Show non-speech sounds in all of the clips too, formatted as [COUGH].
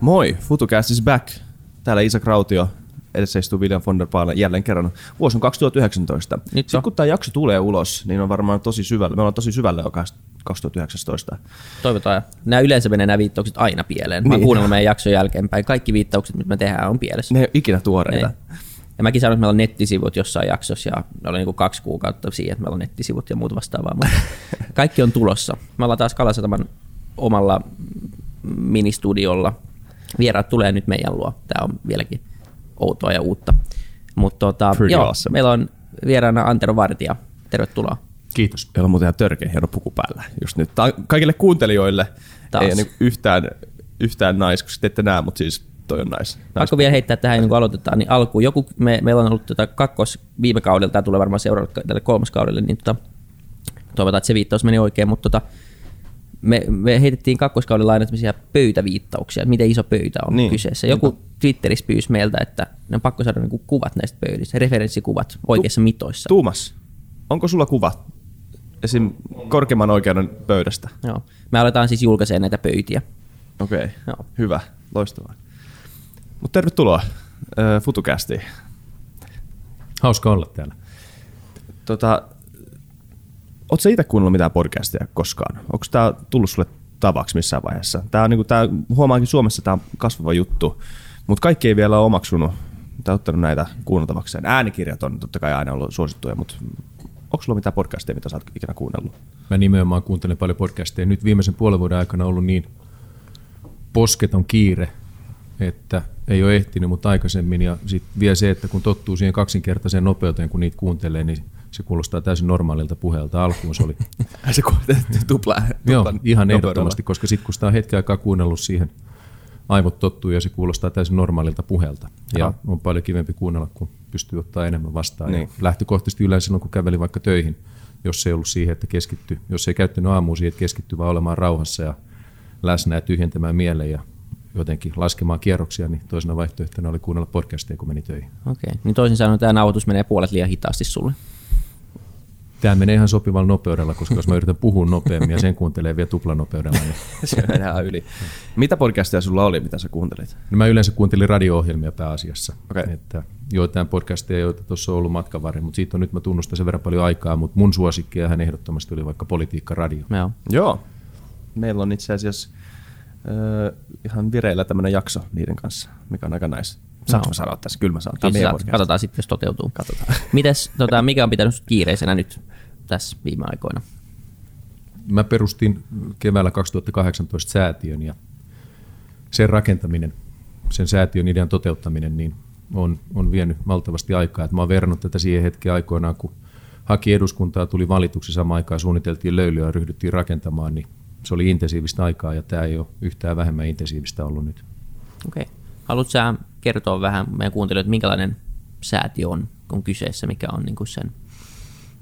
Moi, FutuCast is back. Täällä Isa Krautio, edessä istuu William von der Paalen jälleen kerran. Vuosi on 2019. Nyt Sitten kun tämä jakso tulee ulos, niin on varmaan tosi syvällä. Me ollaan tosi syvällä jo 2019. Toivotaan. Nämä yleensä menee nämä viittaukset aina pieleen. Mä oon Niin. kuunnellut meidän jakson jälkeenpäin. Kaikki viittaukset, mitä me tehdään, on pielessä. Ne ei ole ikinä tuoreita. Ei. Ja mäkin sanoin, että meillä on nettisivut jossain jaksossa ja ne oli niin kaksi kuukautta siihen, että meillä on nettisivut ja muut vastaavaa. Mutta [LAUGHS] kaikki on tulossa. Me ollaan taas Kalasataman omalla ministudiolla. Vieraat tulee nyt meidän luo. Tämä on vieläkin outoa ja uutta. Mutta tota, Pretty joo, awesome. meillä on vieraana Antero Vartija. Tervetuloa. Kiitos. Meillä on muuten ihan törkeä hieno puku päällä just nyt. Tää on kaikille kuuntelijoille Taas. ei niin yhtään, yhtään nais, koska te ette näe, mutta siis toi on nais. nais. Pakko vielä heittää tähän, ennen kuin aloitetaan, niin alkuun. Joku, me, meillä on ollut tota kakkos viime kaudella, tämä tulee varmaan seuraavalle tälle kolmas kaudelle, niin tota, toivotaan, että se viittaus meni oikein, mutta tota, me, me heitettiin kakkoskaudella aina tämmöisiä pöytäviittauksia, että miten iso pöytä on Niin. kyseessä. Joku Twitterissä pyysi meiltä, että ne on pakko saada niinku kuvat näistä pöydistä, referenssikuvat oikeissa mitoissa. Tuumas, onko sulla kuva esim. korkeimman oikeuden pöydästä? Joo. Me aletaan siis julkaisemaan näitä pöytiä. Okei, okay. Joo. hyvä, loistavaa. Mutta tervetuloa äh, FutuCastiin. Hauska olla täällä. Tota, Oletko sä itse kuunnellut mitään podcastia koskaan? Onko tämä tullut sulle tavaksi missään vaiheessa? Tää on niinku, tää, huomaankin Suomessa tämä on kasvava juttu, mutta kaikki ei vielä ole omaksunut tai ottanut näitä kuunneltavakseen. Äänikirjat on totta kai aina ollut suosittuja, mutta onko sulla mitään podcastia, mitä sä oot ikinä kuunnellut? Mä nimenomaan kuuntelen paljon podcasteja. Nyt viimeisen puolen vuoden aikana ollut niin posketon kiire, että ei ole ehtinyt, mutta aikaisemmin. Ja sitten vielä se, että kun tottuu siihen kaksinkertaiseen nopeuteen, kun niitä kuuntelee, niin se kuulostaa täysin normaalilta puheelta. Alkuun se oli [LAUGHS] Se tupla, Joo, ihan ehdottomasti, koska sitten kun sitä on hetken aikaa kuunnellut siihen, aivot tottuu ja se kuulostaa täysin normaalilta puheelta. Ja Joo. on paljon kivempi kuunnella, kun pystyy ottaa enemmän vastaan. Niin. Ja lähtökohtaisesti yleensä silloin, kun käveli vaikka töihin, jos se ei ollut siihen, että keskitty, jos ei käyttänyt aamuun siihen, että keskittyy vaan olemaan rauhassa ja läsnä ja tyhjentämään mielen ja jotenkin laskemaan kierroksia, niin toisena vaihtoehtona oli kuunnella podcasteja, kun meni töihin. Okei. Niin toisin sanoen tämä nauhoitus menee puolet liian hitaasti sulle. Tämä menee ihan sopivalla nopeudella, koska jos mä yritän puhua nopeammin ja sen kuuntelee vielä tuplanopeudella, niin [LAUGHS] Se menee yli. Mitä podcasteja sulla oli, mitä sä kuuntelit? No mä yleensä kuuntelin radio-ohjelmia pääasiassa. Okei. Että joitain podcasteja, joita tuossa on ollut matkan varrella, mutta siitä on nyt mä tunnustan sen verran paljon aikaa, mutta mun suosikki hän ehdottomasti oli vaikka Politiikka Radio. Joo. Joo. Meillä on itse asiassa äh, ihan vireillä tämmöinen jakso niiden kanssa, mikä on aika nice. Saanko mä sanoa tässä? Kyllä mä saan. Kyllä saat. Katsotaan sitten, jos toteutuu. Katsotaan. [LAUGHS] Mites, tota, mikä on pitänyt kiireisenä nyt tässä viime aikoina? Mä perustin keväällä 2018 säätiön ja sen rakentaminen, sen säätiön idean toteuttaminen, niin on, on vienyt valtavasti aikaa. Et mä oon verrannut tätä siihen hetkeen aikoinaan, kun haki eduskuntaa, tuli valituksi samaan aikaan, suunniteltiin löylyä ja ryhdyttiin rakentamaan, niin se oli intensiivistä aikaa ja tämä ei ole yhtään vähemmän intensiivistä ollut nyt. Okei. Okay. Haluatko sä kertoa vähän meidän kuuntelijoille, että minkälainen säätiö on, on kyseessä, mikä on niin sen,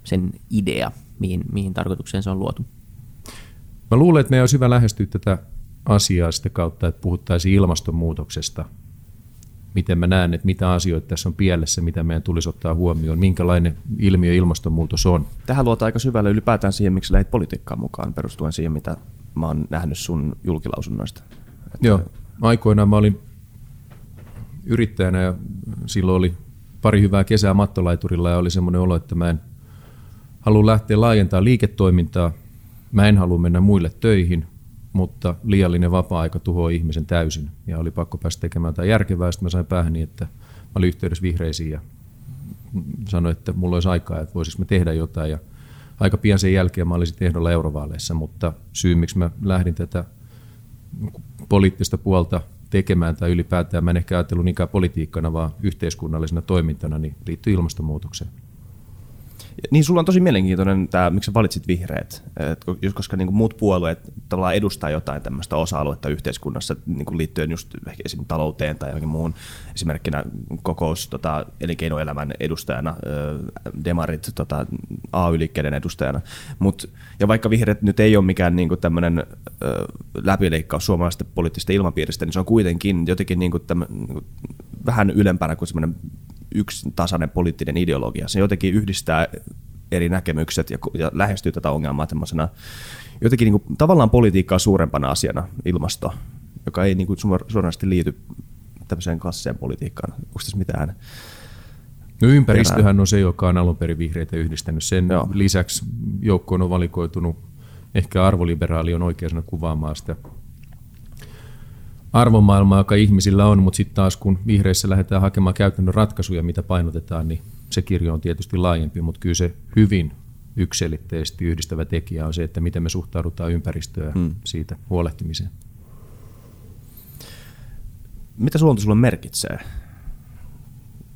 sen idea, mihin, mihin tarkoitukseen se on luotu? Mä luulen, että meidän olisi hyvä lähestyä tätä asiaa sitä kautta, että puhuttaisiin ilmastonmuutoksesta. Miten mä näen, että mitä asioita tässä on pielessä, mitä meidän tulisi ottaa huomioon, minkälainen ilmiö ilmastonmuutos on. Tähän luotaan aika syvälle ylipäätään siihen, miksi lähdit politiikkaan mukaan, perustuen siihen, mitä mä oon nähnyt sun julkilausunnoista. Että Joo, aikoinaan mä olin yrittäjänä ja silloin oli pari hyvää kesää mattolaiturilla ja oli semmoinen olo, että mä en halua lähteä laajentamaan liiketoimintaa. Mä en halua mennä muille töihin, mutta liiallinen vapaa-aika tuhoaa ihmisen täysin. Ja oli pakko päästä tekemään jotain järkevää. Sitten mä sain päähäni, että mä olin yhteydessä vihreisiin ja sanoin, että mulla olisi aikaa, että voisiko me tehdä jotain. Ja aika pian sen jälkeen mä olisin ehdolla eurovaaleissa, mutta syy, miksi mä lähdin tätä poliittista puolta tekemään tai ylipäätään mä en ehkä ajatellut niinkään politiikkana, vaan yhteiskunnallisena toimintana, niin liittyy ilmastonmuutokseen. Niin sulla on tosi mielenkiintoinen tämä, miksi sä valitsit vihreät, Et koska niin muut puolueet tavallaan edustaa jotain tämmöistä osa-aluetta yhteiskunnassa niin kuin liittyen just ehkä esimerkiksi talouteen tai johonkin muuhun. Esimerkkinä kokous tota, elinkeinoelämän edustajana, demarit tota, AY-liikkeiden edustajana. Mut, ja vaikka vihreät nyt ei ole mikään niin tämmöinen ö, läpileikkaus suomalaisesta poliittisesta ilmapiiristä, niin se on kuitenkin jotenkin niin kuin tämmö, niin kuin vähän ylempänä kuin semmoinen yksi tasainen poliittinen ideologia. Se jotenkin yhdistää eri näkemykset ja, ja lähestyy tätä ongelmaa tämmöisenä jotenkin niin kuin, tavallaan politiikkaa suurempana asiana ilmasto, joka ei niin kuin, suoranaisesti liity tämmöiseen klassiseen politiikkaan. Onko tässä mitään? No ympäristöhän on se, joka on alun perin vihreitä yhdistänyt. Sen Joo. lisäksi joukkoon on valikoitunut, ehkä arvoliberaali on oikeasena kuvaamaan sitä arvomaailmaa, joka ihmisillä on, mutta sitten taas kun vihreissä lähdetään hakemaan käytännön ratkaisuja, mitä painotetaan, niin se kirjo on tietysti laajempi, mutta kyllä se hyvin yksilitteisesti yhdistävä tekijä on se, että miten me suhtaudutaan ympäristöön hmm. siitä huolehtimiseen. Mitä luonto sulle merkitsee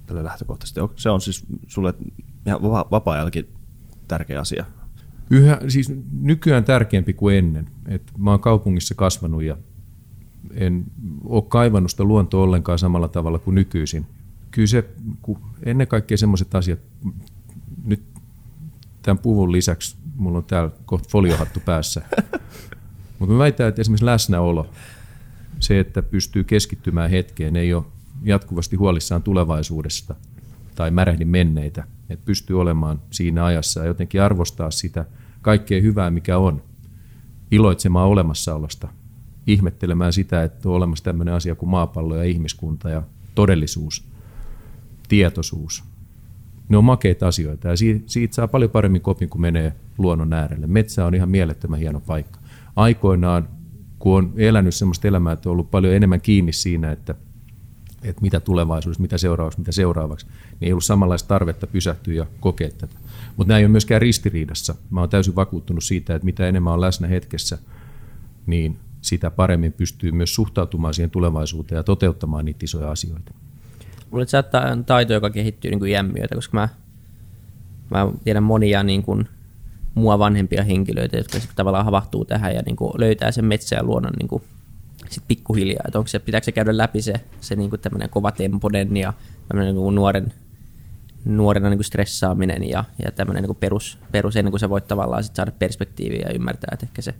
tälle lähtökohtaisesti? Se on siis sulle ihan vapaa-ajallakin tärkeä asia. Yhä, siis nykyään tärkeämpi kuin ennen. Et mä oon kaupungissa kasvanut ja en ole kaivannut sitä luontoa ollenkaan samalla tavalla kuin nykyisin. Kyllä se, ennen kaikkea sellaiset asiat, nyt tämän puvun lisäksi mulla on täällä kohta foliohattu päässä, [LAUGHS] mutta mä väitän, että esimerkiksi läsnäolo, se, että pystyy keskittymään hetkeen, ei ole jatkuvasti huolissaan tulevaisuudesta tai märähdi menneitä, että pystyy olemaan siinä ajassa ja jotenkin arvostaa sitä kaikkea hyvää, mikä on, iloitsemaan olemassaolosta, ihmettelemään sitä, että on olemassa tämmöinen asia kuin maapallo ja ihmiskunta ja todellisuus, tietoisuus. Ne on makeita asioita ja siitä saa paljon paremmin kopin, kun menee luonnon äärelle. Metsä on ihan mielettömän hieno paikka. Aikoinaan, kun on elänyt sellaista elämää, että on ollut paljon enemmän kiinni siinä, että, että mitä tulevaisuudessa, mitä seuraavaksi, mitä seuraavaksi, niin ei ollut samanlaista tarvetta pysähtyä ja kokea tätä. Mutta nämä ei ole myöskään ristiriidassa. Mä olen täysin vakuuttunut siitä, että mitä enemmän on läsnä hetkessä, niin sitä paremmin pystyy myös suhtautumaan siihen tulevaisuuteen ja toteuttamaan niitä isoja asioita. Mulla on taito, joka kehittyy niin kuin iän myötä, koska mä, mä tiedän monia niin kuin mua vanhempia henkilöitä, jotka tavallaan havahtuu tähän ja niin kuin löytää sen metsä ja luonnon niin kuin sit pikkuhiljaa. Että onko se, pitääkö se käydä läpi se, se niin kuin tämmöinen kova tempoden ja tämmöinen niin kuin nuoren, nuorena niin kuin stressaaminen ja, ja tämmöinen niin kuin perus, perus, ennen kuin sä voit tavallaan sit saada perspektiiviä ja ymmärtää, että ehkä se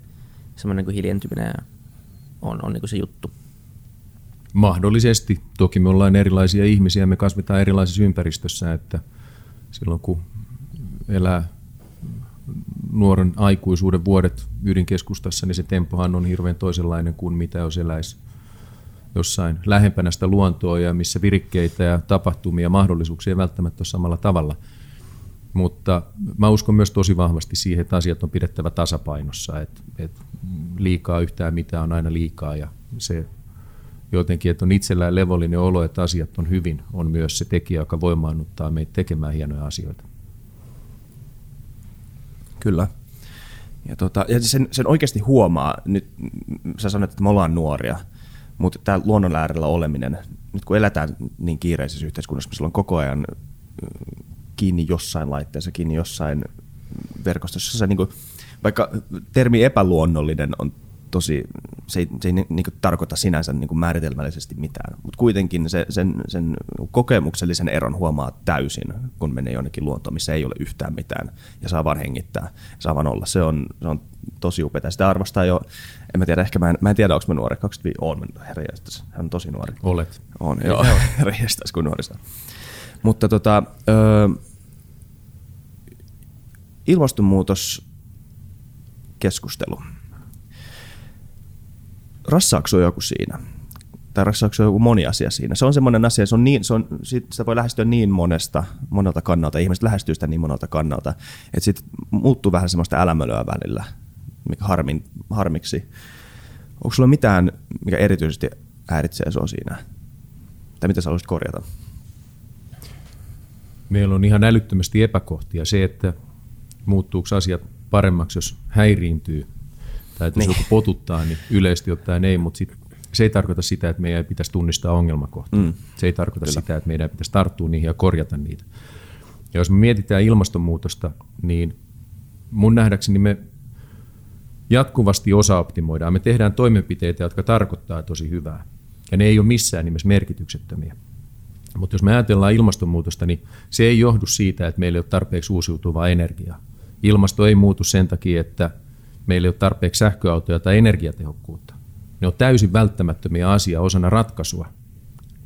semmoinen niin kuin hiljentyminen ja on, on niin se juttu. Mahdollisesti. Toki me ollaan erilaisia ihmisiä, me kasvetaan erilaisessa ympäristössä, että silloin kun elää nuoren aikuisuuden vuodet ydinkeskustassa, niin se tempohan on hirveän toisenlainen kuin mitä jos eläisi jossain lähempänä sitä luontoa ja missä virikkeitä ja tapahtumia ja mahdollisuuksia ei välttämättä ole samalla tavalla. Mutta mä uskon myös tosi vahvasti siihen, että asiat on pidettävä tasapainossa, että, että liikaa yhtään mitään on aina liikaa ja se jotenkin, että on itsellään levollinen olo, että asiat on hyvin, on myös se tekijä, joka voimaannuttaa meitä tekemään hienoja asioita. Kyllä. Ja, tota, ja sen, sen oikeasti huomaa, nyt sä sanoit, että me ollaan nuoria, mutta tämä luonnon äärellä oleminen, nyt kun eletään niin kiireisessä yhteiskunnassa, missä on koko ajan kiinni jossain laitteessa, kiinni jossain verkostossa, se niin kuin, vaikka termi epäluonnollinen on tosi, se ei, se ei niin kuin tarkoita sinänsä niin kuin määritelmällisesti mitään, mutta kuitenkin se, sen, sen kokemuksellisen eron huomaa täysin, kun menee jonnekin luontoon, missä ei ole yhtään mitään ja saa vaan hengittää, saa vaan olla. Se on, se on tosi upeaa. Sitä arvostaa jo, en mä tiedä, ehkä mä en, mä en tiedä, onko mä nuori, 25, on, herra hän on tosi nuori. Olet. On, joo, [LAUGHS] herra kun nuorista. Mutta tota, ö, ilmastonmuutos keskustelu. Rassaako joku siinä? Tai rassaako joku moni asia siinä? Se on semmoinen asia, se on niin, se on, sitä voi lähestyä niin monesta, monelta kannalta, ihmiset lähestyy sitä niin monelta kannalta, että sitten muuttuu vähän semmoista älämölöä välillä, mikä harmin, harmiksi. Onko sulla mitään, mikä erityisesti häiritsee sinua siinä? Tai mitä sä haluaisit korjata? Meillä on ihan älyttömästi epäkohtia. Se, että muuttuuko asiat paremmaksi, jos häiriintyy tai että jos niin. joku potuttaa, niin yleisesti ottaen ei, mutta sit, se ei tarkoita sitä, että meidän pitäisi tunnistaa ongelmakohtia. Mm. Se ei tarkoita Kyllä. sitä, että meidän pitäisi tarttua niihin ja korjata niitä. Ja jos me mietitään ilmastonmuutosta, niin mun nähdäkseni me jatkuvasti osaoptimoidaan. Me tehdään toimenpiteitä, jotka tarkoittaa tosi hyvää. Ja ne ei ole missään nimessä merkityksettömiä. Mutta jos me ajatellaan ilmastonmuutosta, niin se ei johdu siitä, että meillä ei ole tarpeeksi uusiutuvaa energiaa. Ilmasto ei muutu sen takia, että meillä ei ole tarpeeksi sähköautoja tai energiatehokkuutta. Ne on täysin välttämättömiä asia osana ratkaisua,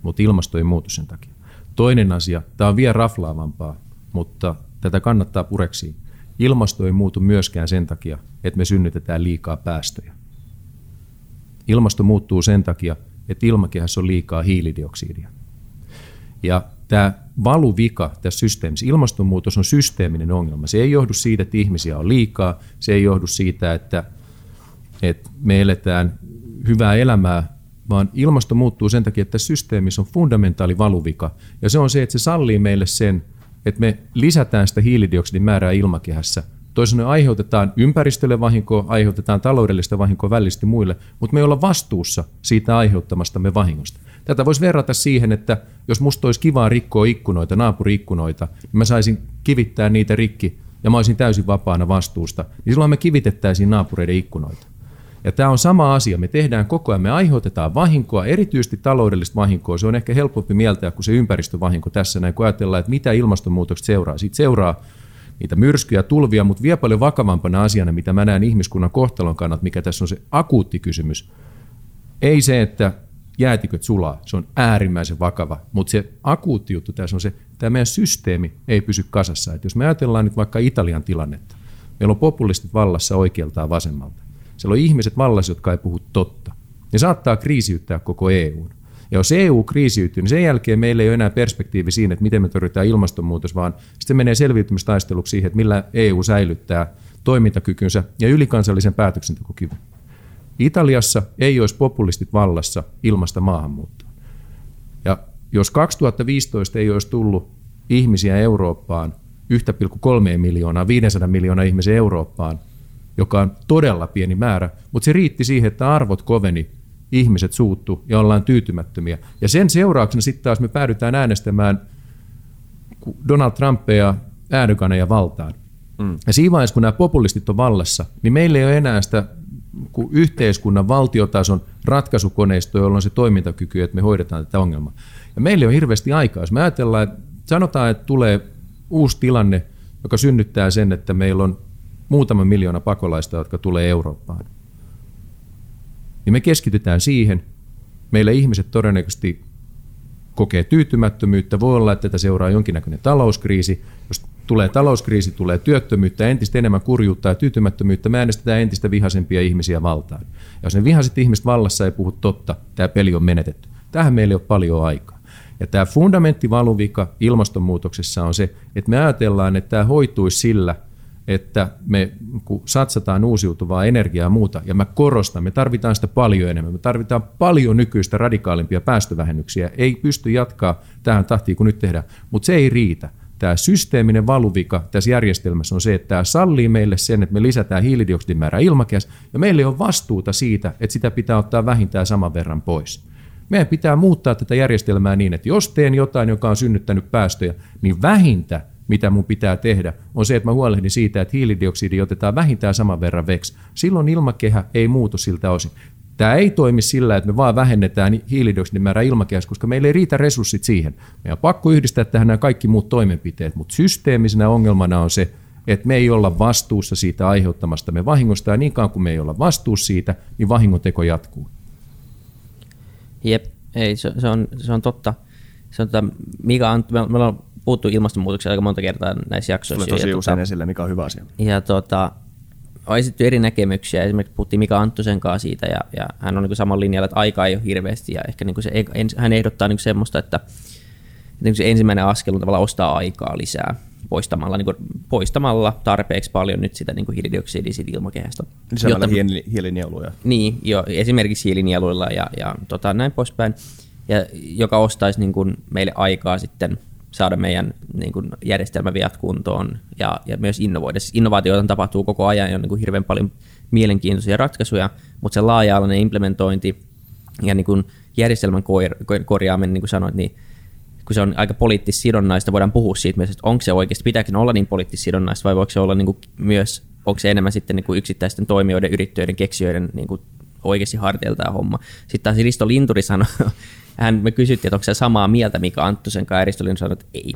mutta ilmasto ei muutu sen takia. Toinen asia, tämä on vielä raflaavampaa, mutta tätä kannattaa pureksiin. Ilmasto ei muutu myöskään sen takia, että me synnytetään liikaa päästöjä. Ilmasto muuttuu sen takia, että ilmakehässä on liikaa hiilidioksidia. Ja tämä valuvika tässä systeemissä, ilmastonmuutos on systeeminen ongelma. Se ei johdu siitä, että ihmisiä on liikaa, se ei johdu siitä, että, että me eletään hyvää elämää, vaan ilmasto muuttuu sen takia, että tässä systeemissä on fundamentaali valuvika. Ja se on se, että se sallii meille sen, että me lisätään sitä hiilidioksidin määrää ilmakehässä. Toisin aiheutetaan ympäristölle vahinkoa, aiheutetaan taloudellista vahinkoa välisesti muille, mutta me ei olla vastuussa siitä aiheuttamastamme vahingosta. Tätä voisi verrata siihen, että jos musta olisi kivaa rikkoa ikkunoita, naapuriikkunoita, niin mä saisin kivittää niitä rikki ja mä olisin täysin vapaana vastuusta, niin silloin me kivitettäisiin naapureiden ikkunoita. Ja tämä on sama asia. Me tehdään koko ajan, me aiheutetaan vahinkoa, erityisesti taloudellista vahinkoa. Se on ehkä helpompi mieltää kuin se ympäristövahinko tässä näin, kun ajatellaan, että mitä ilmastonmuutoksesta seuraa. Siitä seuraa niitä myrskyjä, tulvia, mutta vielä paljon vakavampana asiana, mitä mä näen ihmiskunnan kohtalon kannalta, mikä tässä on se akuutti kysymys. Ei se, että jäätiköt sulaa, se on äärimmäisen vakava, mutta se akuutti juttu tässä on se, että tämä meidän systeemi ei pysy kasassa. Et jos me ajatellaan nyt vaikka Italian tilannetta, meillä on populistit vallassa oikealta ja vasemmalta. Siellä on ihmiset vallassa, jotka ei puhu totta. Ne saattaa kriisiyttää koko EUn. Ja jos EU kriisiytyy, niin sen jälkeen meillä ei ole enää perspektiivi siinä, että miten me torjutaan ilmastonmuutos, vaan sitten menee selviytymistaisteluksi siihen, että millä EU säilyttää toimintakykynsä ja ylikansallisen päätöksentekokyvyn. Italiassa ei olisi populistit vallassa ilmasta maahanmuuttoa. Ja jos 2015 ei olisi tullut ihmisiä Eurooppaan, 1,3 miljoonaa, 500 miljoonaa ihmisiä Eurooppaan, joka on todella pieni määrä, mutta se riitti siihen, että arvot koveni, ihmiset suuttu ja ollaan tyytymättömiä. Ja sen seurauksena sitten taas me päädytään äänestämään Donald Trumpia, Erdogania valtaan. Mm. Ja siinä vaiheessa, kun nämä populistit on vallassa, niin meillä ei ole enää sitä yhteiskunnan valtiotason ratkaisukoneisto, jolla on se toimintakyky, että me hoidetaan tätä ongelmaa. Ja meillä on hirveästi aikaa. Jos me ajatellaan, että sanotaan, että tulee uusi tilanne, joka synnyttää sen, että meillä on muutama miljoona pakolaista, jotka tulee Eurooppaan, niin me keskitytään siihen. Meillä ihmiset todennäköisesti kokee tyytymättömyyttä. Voi olla, että tätä seuraa jonkinnäköinen talouskriisi. Jos tulee talouskriisi, tulee työttömyyttä, entistä enemmän kurjuutta ja tyytymättömyyttä, me äänestetään entistä vihaisempia ihmisiä valtaan. Ja jos ne vihaiset ihmiset vallassa ei puhu totta, tämä peli on menetetty. Tähän meillä ei ole paljon aikaa. Ja tämä fundamenttivaluvika ilmastonmuutoksessa on se, että me ajatellaan, että tämä hoituisi sillä, että me kun satsataan uusiutuvaa energiaa ja muuta, ja mä korostan, me tarvitaan sitä paljon enemmän, me tarvitaan paljon nykyistä radikaalimpia päästövähennyksiä, ei pysty jatkaa tähän tahtiin kuin nyt tehdään, mutta se ei riitä. Tämä systeeminen valuvika tässä järjestelmässä on se, että tämä sallii meille sen, että me lisätään hiilidioksidin määrä ilmakehässä, ja meillä on vastuuta siitä, että sitä pitää ottaa vähintään saman verran pois. Meidän pitää muuttaa tätä järjestelmää niin, että jos teen jotain, joka on synnyttänyt päästöjä, niin vähintä, mitä mun pitää tehdä, on se, että mä huolehdin siitä, että hiilidioksidi otetaan vähintään saman verran veksi. Silloin ilmakehä ei muutu siltä osin. Tämä ei toimi sillä, että me vaan vähennetään hiilidioksidin määrä ilmakehässä, koska meillä ei riitä resurssit siihen. Meidän on pakko yhdistää tähän nämä kaikki muut toimenpiteet, mutta systeemisenä ongelmana on se, että me ei olla vastuussa siitä aiheuttamasta me vahingosta, ja niin kauan kuin me ei olla vastuussa siitä, niin vahingonteko jatkuu. Jep, ei, se, se, on, se on totta. Se on tota, Mika me ollaan puhuttu ilmastonmuutoksesta aika monta kertaa näissä jaksoissa. Tulee tosi ja, usein tota, esille, mikä on hyvä asia. Ja tota, on esitetty eri näkemyksiä. Esimerkiksi puhuttiin Mika Anttosen kanssa siitä, ja, ja hän on niin saman linjalla, että aikaa ei ole hirveästi, ja ehkä niin se, hän ehdottaa niin semmoista, että, että niin se ensimmäinen askel on tavallaan ostaa aikaa lisää poistamalla, niin kuin, poistamalla tarpeeksi paljon nyt sitä niin kuin hiilidioksidia siitä ilmakehästä. Lisäämällä jotta, hiilinieluja. Niin, jo, esimerkiksi hiilinieluilla ja, ja tota, näin poispäin, ja, joka ostaisi niin kuin, meille aikaa sitten – saada meidän niin kuin, järjestelmäviat kuntoon ja, ja myös innovoida. Siis innovaatioita tapahtuu koko ajan ja on niin kuin, hirveän paljon mielenkiintoisia ratkaisuja, mutta se laaja-alainen implementointi ja niin kuin, järjestelmän korjaaminen, niin kuin sanoit, niin kun se on aika poliittis-sidonnaista, voidaan puhua siitä myös, että onko se oikeasti, pitääkin olla niin poliittis-sidonnaista vai voiko se olla niin kuin myös, onko se enemmän sitten niin kuin yksittäisten toimijoiden, yrittäjien, keksijöiden niin kuin oikeasti harteilta tämä homma. Sitten taas Risto Linturi sanoi, [LAUGHS] hän, me kysyttiin, että onko se samaa mieltä, mikä Anttosen kanssa, ja Risto Linturi sanoi, että ei,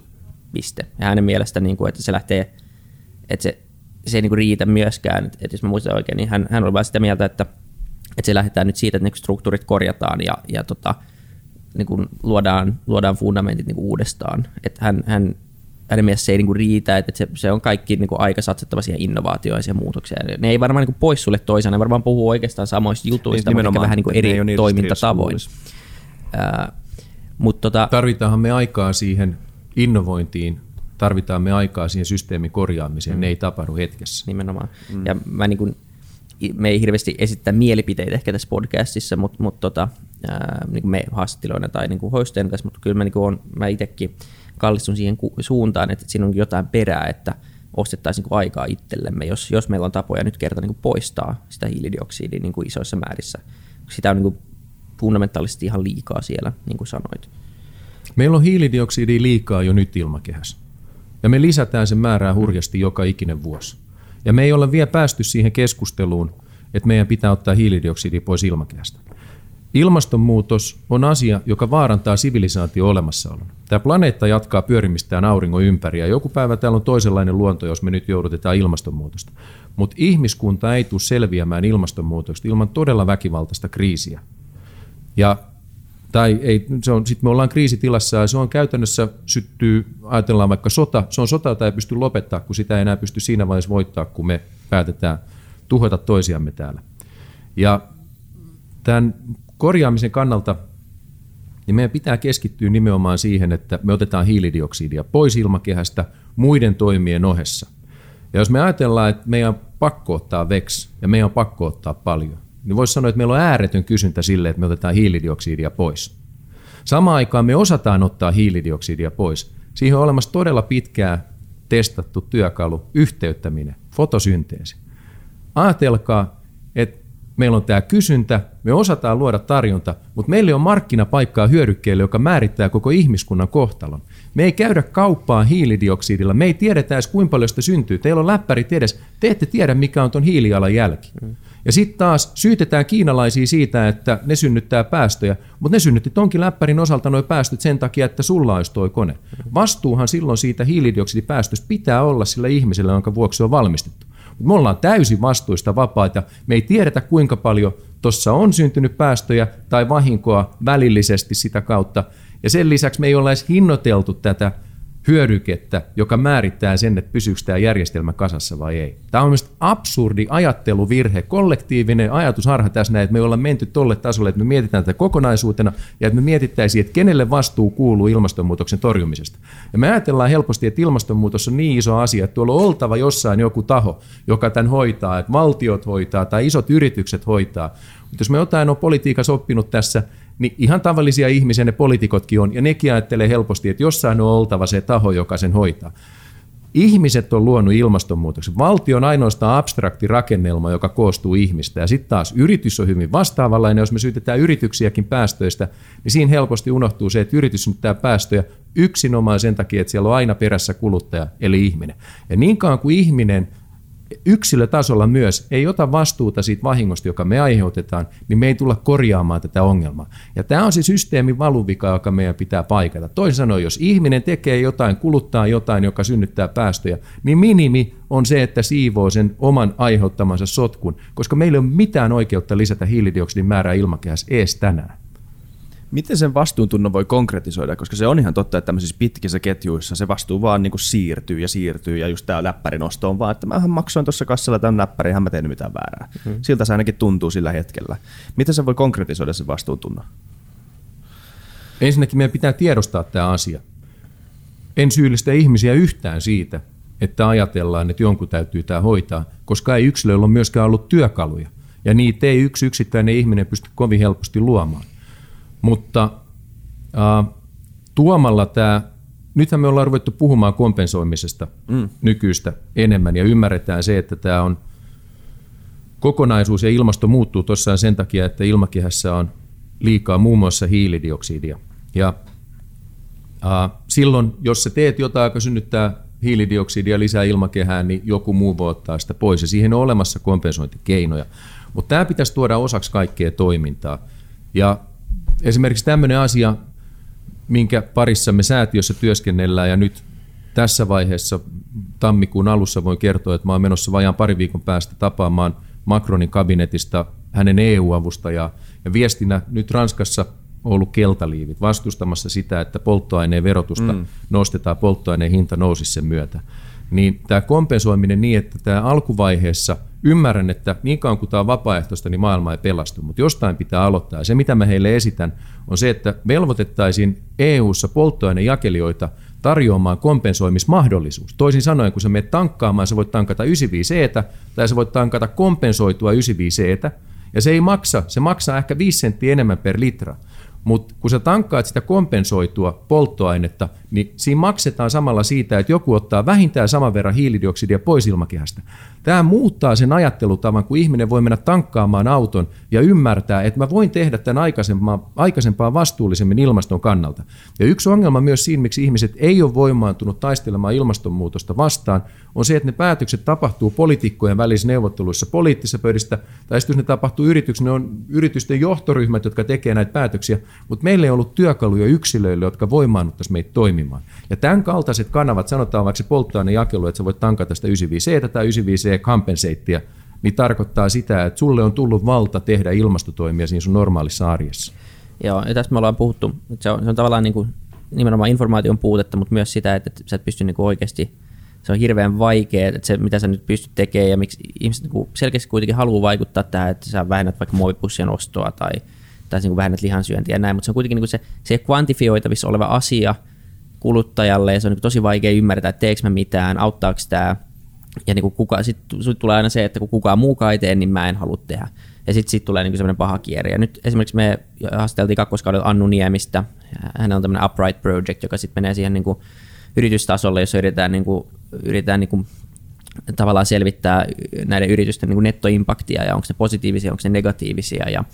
piste. Ja hänen mielestä, niin kuin, että se lähtee, että se, se ei niin kuin riitä myöskään, että, että jos mä muistan oikein, niin hän, hän oli vain sitä mieltä, että, että se lähdetään nyt siitä, että niin struktuurit korjataan ja, ja tota, niin kuin luodaan, luodaan fundamentit niin kuin uudestaan. Että hän, hän, se ei niin kuin riitä, että se, se on kaikki niin kuin aika satsettava siihen innovaatioihin ja muutokseen. Ne ei varmaan niin kuin pois sulle toisaan, ne varmaan puhuu oikeastaan samoista jutuista, niin, mutta vähän niin kuin eri niin toimintatavoin. Ää, mutta tota, Tarvitaanhan me aikaa siihen innovointiin, tarvitaan me aikaa siihen systeemin korjaamiseen, mm. ne ei tapahdu hetkessä. Nimenomaan. Mm. Ja mä niin kuin, me ei hirveästi esittää mielipiteitä ehkä tässä podcastissa, mutta, mutta tota, ää, niin kuin me haastatteluina tai niin kuin hoistojen kanssa, mutta kyllä mä, niin kuin on, mä itsekin kallistun siihen suuntaan, että siinä on jotain perää, että ostettaisiin niin aikaa itsellemme, jos, jos meillä on tapoja nyt kerta niin kuin poistaa sitä hiilidioksidia niin kuin isoissa määrissä. Sitä on niin kuin fundamentaalisesti ihan liikaa siellä, niin kuin sanoit. Meillä on hiilidioksidia liikaa jo nyt ilmakehässä. Ja me lisätään sen määrää hurjasti joka ikinen vuosi. Ja me ei ole vielä päästy siihen keskusteluun, että meidän pitää ottaa hiilidioksidi pois ilmakehästä. Ilmastonmuutos on asia, joka vaarantaa sivilisaatio olemassaolon. Tämä planeetta jatkaa pyörimistään auringon ympäri ja joku päivä täällä on toisenlainen luonto, jos me nyt joudutetaan ilmastonmuutosta. Mutta ihmiskunta ei tule selviämään ilmastonmuutosta ilman todella väkivaltaista kriisiä. Ja tai ei, se on, sitten me ollaan kriisitilassa ja se on käytännössä syttyy, ajatellaan vaikka sota, se on sota, jota ei pysty lopettaa, kun sitä ei enää pysty siinä vaiheessa voittaa, kun me päätetään tuhota toisiamme täällä. Ja tämän korjaamisen kannalta niin meidän pitää keskittyä nimenomaan siihen, että me otetaan hiilidioksidia pois ilmakehästä muiden toimien ohessa. Ja jos me ajatellaan, että meidän on pakko ottaa VEX ja meidän on pakko ottaa paljon, niin voisi sanoa, että meillä on ääretön kysyntä sille, että me otetaan hiilidioksidia pois. Samaan aikaan me osataan ottaa hiilidioksidia pois. Siihen on olemassa todella pitkää testattu työkalu, yhteyttäminen, fotosynteesi. Ajatelkaa, että meillä on tämä kysyntä, me osataan luoda tarjonta, mutta meillä on markkinapaikkaa hyödykkeelle, joka määrittää koko ihmiskunnan kohtalon. Me ei käydä kauppaa hiilidioksidilla, me ei tiedetä edes kuinka paljon sitä syntyy. Teillä on läppärit edes, te ette tiedä mikä on tuon hiilijalanjälki. Mm. Ja sitten taas syytetään kiinalaisia siitä, että ne synnyttää päästöjä, mutta ne synnytti tonkin läppärin osalta nuo päästöt sen takia, että sulla olisi tuo kone. Vastuuhan silloin siitä hiilidioksidipäästöstä pitää olla sillä ihmisellä, jonka vuoksi se on valmistettu. Me ollaan täysin vastuista vapaita. Me ei tiedetä, kuinka paljon tuossa on syntynyt päästöjä tai vahinkoa välillisesti sitä kautta. Ja sen lisäksi me ei olla edes hinnoiteltu tätä hyödykettä, joka määrittää sen, että pysyykö tämä järjestelmä kasassa vai ei. Tämä on myös absurdi ajatteluvirhe, kollektiivinen ajatusharha tässä näin, että me ollaan menty tolle tasolle, että me mietitään tätä kokonaisuutena ja että me mietittäisiin, että kenelle vastuu kuuluu ilmastonmuutoksen torjumisesta. Ja me ajatellaan helposti, että ilmastonmuutos on niin iso asia, että tuolla on oltava jossain joku taho, joka tämän hoitaa, että valtiot hoitaa tai isot yritykset hoitaa. Mutta jos me jotain on politiikassa oppinut tässä, niin ihan tavallisia ihmisiä ne poliitikotkin on, ja nekin ajattelee helposti, että jossain on oltava se taho, joka sen hoitaa. Ihmiset on luonut ilmastonmuutoksen. Valtio on ainoastaan abstrakti rakennelma, joka koostuu ihmistä. Ja sitten taas yritys on hyvin vastaavanlainen. Jos me syytetään yrityksiäkin päästöistä, niin siinä helposti unohtuu se, että yritys synnyttää päästöjä yksinomaan sen takia, että siellä on aina perässä kuluttaja, eli ihminen. Ja niin kauan kuin ihminen yksilötasolla myös ei ota vastuuta siitä vahingosta, joka me aiheutetaan, niin me ei tulla korjaamaan tätä ongelmaa. Ja tämä on se systeemin valuvika, joka meidän pitää paikata. Toisin sanoen, jos ihminen tekee jotain, kuluttaa jotain, joka synnyttää päästöjä, niin minimi on se, että siivoo sen oman aiheuttamansa sotkun, koska meillä ei ole mitään oikeutta lisätä hiilidioksidin määrää ilmakehässä ees tänään. Miten sen vastuuntunnon voi konkretisoida, koska se on ihan totta, että tämmöisissä pitkissä ketjuissa se vastuu vaan niin kuin siirtyy ja siirtyy, ja just tämä läppärinosto on vaan, että mähän maksoin tuossa kassalla tämän läppärin, eihän mä tehnyt mitään väärää. Mm. Siltä se ainakin tuntuu sillä hetkellä. Miten se voi konkretisoida sen vastuuntunnon? Ensinnäkin meidän pitää tiedostaa tämä asia. En syyllistä ihmisiä yhtään siitä, että ajatellaan, että jonkun täytyy tämä hoitaa, koska ei yksilöillä ole myöskään ollut työkaluja. Ja niitä ei yksi yksittäinen ihminen pysty kovin helposti luomaan. Mutta äh, tuomalla tämä, nythän me ollaan ruvettu puhumaan kompensoimisesta mm. nykyistä enemmän ja ymmärretään se, että tämä on kokonaisuus ja ilmasto muuttuu tuossa sen takia, että ilmakehässä on liikaa muun muassa hiilidioksidia. Ja Silloin, jos sä teet jotain, joka synnyttää hiilidioksidia lisää ilmakehään, niin joku muu voi ottaa sitä pois, ja siihen on olemassa kompensointikeinoja. Mutta tämä pitäisi tuoda osaksi kaikkea toimintaa. Ja esimerkiksi tämmöinen asia, minkä parissa me säätiössä työskennellään, ja nyt tässä vaiheessa tammikuun alussa voin kertoa, että mä olen menossa vajaan pari viikon päästä tapaamaan Macronin kabinetista hänen EU-avustajaa, ja viestinä nyt Ranskassa on ollut keltaliivit vastustamassa sitä, että polttoaineen verotusta mm. nostetaan, polttoaineen hinta nousisi sen myötä. Niin tämä kompensoiminen niin, että tämä alkuvaiheessa ymmärrän, että niin kauan kuin tämä on vapaaehtoista, niin maailma ei pelastu, mutta jostain pitää aloittaa. Ja se, mitä mä heille esitän, on se, että velvoitettaisiin EU-ssa polttoainejakelijoita tarjoamaan kompensoimismahdollisuus. Toisin sanoen, kun sä menet tankkaamaan, sä voit tankata 95 tai sä voit tankata kompensoitua 95 ja se ei maksa, se maksaa ehkä 5 senttiä enemmän per litra. Mutta kun sä tankkaat sitä kompensoitua polttoainetta, niin siinä maksetaan samalla siitä, että joku ottaa vähintään saman verran hiilidioksidia pois ilmakehästä. Tämä muuttaa sen ajattelutavan, kun ihminen voi mennä tankkaamaan auton ja ymmärtää, että mä voin tehdä tämän aikaisempaa, aikaisempaa vastuullisemmin ilmaston kannalta. Ja yksi ongelma myös siinä, miksi ihmiset ei ole voimaantunut taistelemaan ilmastonmuutosta vastaan, on se, että ne päätökset tapahtuu poliitikkojen välisissä neuvotteluissa poliittisessa pöydistä, tai sitten jos ne tapahtuu yrityksissä, ne on yritysten johtoryhmät, jotka tekevät näitä päätöksiä, mutta meillä ei ollut työkaluja yksilöille, jotka voimaannuttaisivat meitä toimimaan. Ja tämän kaltaiset kanavat, sanotaan vaikka se polttoainejakelu, että sä voit tankata sitä 95C tai 95C kompenseittia, niin tarkoittaa sitä, että sulle on tullut valta tehdä ilmastotoimia siinä sun normaalissa arjessa. Joo, ja tässä me ollaan puhuttu, se on, se on tavallaan niin kuin nimenomaan informaation puutetta, mutta myös sitä, että, että sä et pysty niin kuin oikeasti, se on hirveän vaikea, että se mitä sä nyt pystyt tekemään ja miksi ihmiset niin kuin selkeästi kuitenkin haluaa vaikuttaa tähän, että sä vähennät vaikka muovipussien ostoa tai, tai niin kuin vähennät lihansyöntiä ja näin, mutta se on kuitenkin niin kuin se, se kvantifioitavissa oleva asia kuluttajalle ja se on niin tosi vaikea ymmärtää, että teekö mä mitään, auttaako tämä ja niin kuin kuka, sit, sit tulee aina se, että kun kukaan muukaan ei tee, niin mä en halua tehdä. Ja sitten sit tulee niin semmoinen paha kierre. Ja nyt esimerkiksi me haasteltiin kakkoskaudella Annu Niemistä. Hänellä on tämmöinen Upright Project, joka sitten menee siihen niin kuin yritystasolle, jossa yritetään, niin kuin, yritetään niin kuin tavallaan selvittää näiden yritysten niin kuin nettoimpaktia ja onko se positiivisia, onko se negatiivisia. Ja,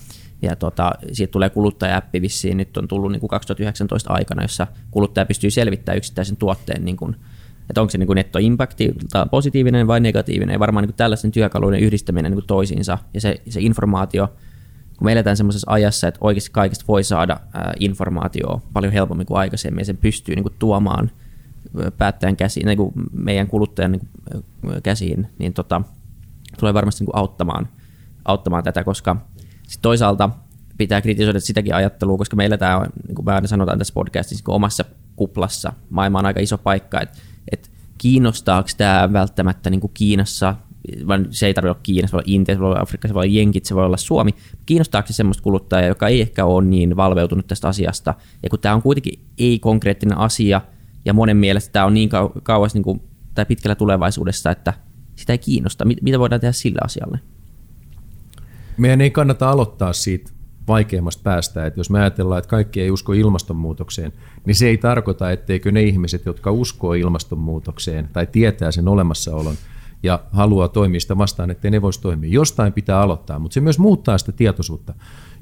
ja tota, siitä tulee kuluttaja-appi vissiin, nyt on tullut niin kuin 2019 aikana, jossa kuluttaja pystyy selvittämään yksittäisen tuotteen niin kuin, että onko se niin nettoimpakti positiivinen vai negatiivinen, ja varmaan niin tällaisen työkaluiden yhdistäminen niin toisiinsa, ja se, se informaatio, kun me eletään semmoisessa ajassa, että oikeasti kaikista voi saada informaatiota paljon helpommin kuin aikaisemmin, ja sen pystyy niin kuin, tuomaan päättäjän käsiin, niin kuin meidän kuluttajan niin kuin, käsiin, niin tota, tulee varmasti niin kuin, auttamaan, auttamaan tätä, koska sit toisaalta pitää kritisoida sitäkin ajattelua, koska meillä tämä on, niin kuin me aina sanotaan tässä podcastissa, niin omassa kuplassa. Maailma on aika iso paikka, että että kiinnostaako tämä välttämättä niin kuin Kiinassa, vaan se ei tarvitse olla Kiinassa, voi olla Intia, se voi olla Afrikka, se voi olla Jenkit, se voi olla Suomi. Kiinnostaako se semmoista kuluttajaa, joka ei ehkä ole niin valveutunut tästä asiasta, ja kun tämä on kuitenkin ei-konkreettinen asia, ja monen mielestä tämä on niin kau- kauas niin kuin, tai pitkällä tulevaisuudessa, että sitä ei kiinnosta. Mitä voidaan tehdä sillä asialle? Meidän ei kannata aloittaa siitä vaikeimmasta päästä. Että jos me ajatellaan, että kaikki ei usko ilmastonmuutokseen, niin se ei tarkoita, etteikö ne ihmiset, jotka uskoo ilmastonmuutokseen tai tietää sen olemassaolon ja haluaa toimia sitä vastaan, ettei ne voisi toimia. Jostain pitää aloittaa, mutta se myös muuttaa sitä tietoisuutta.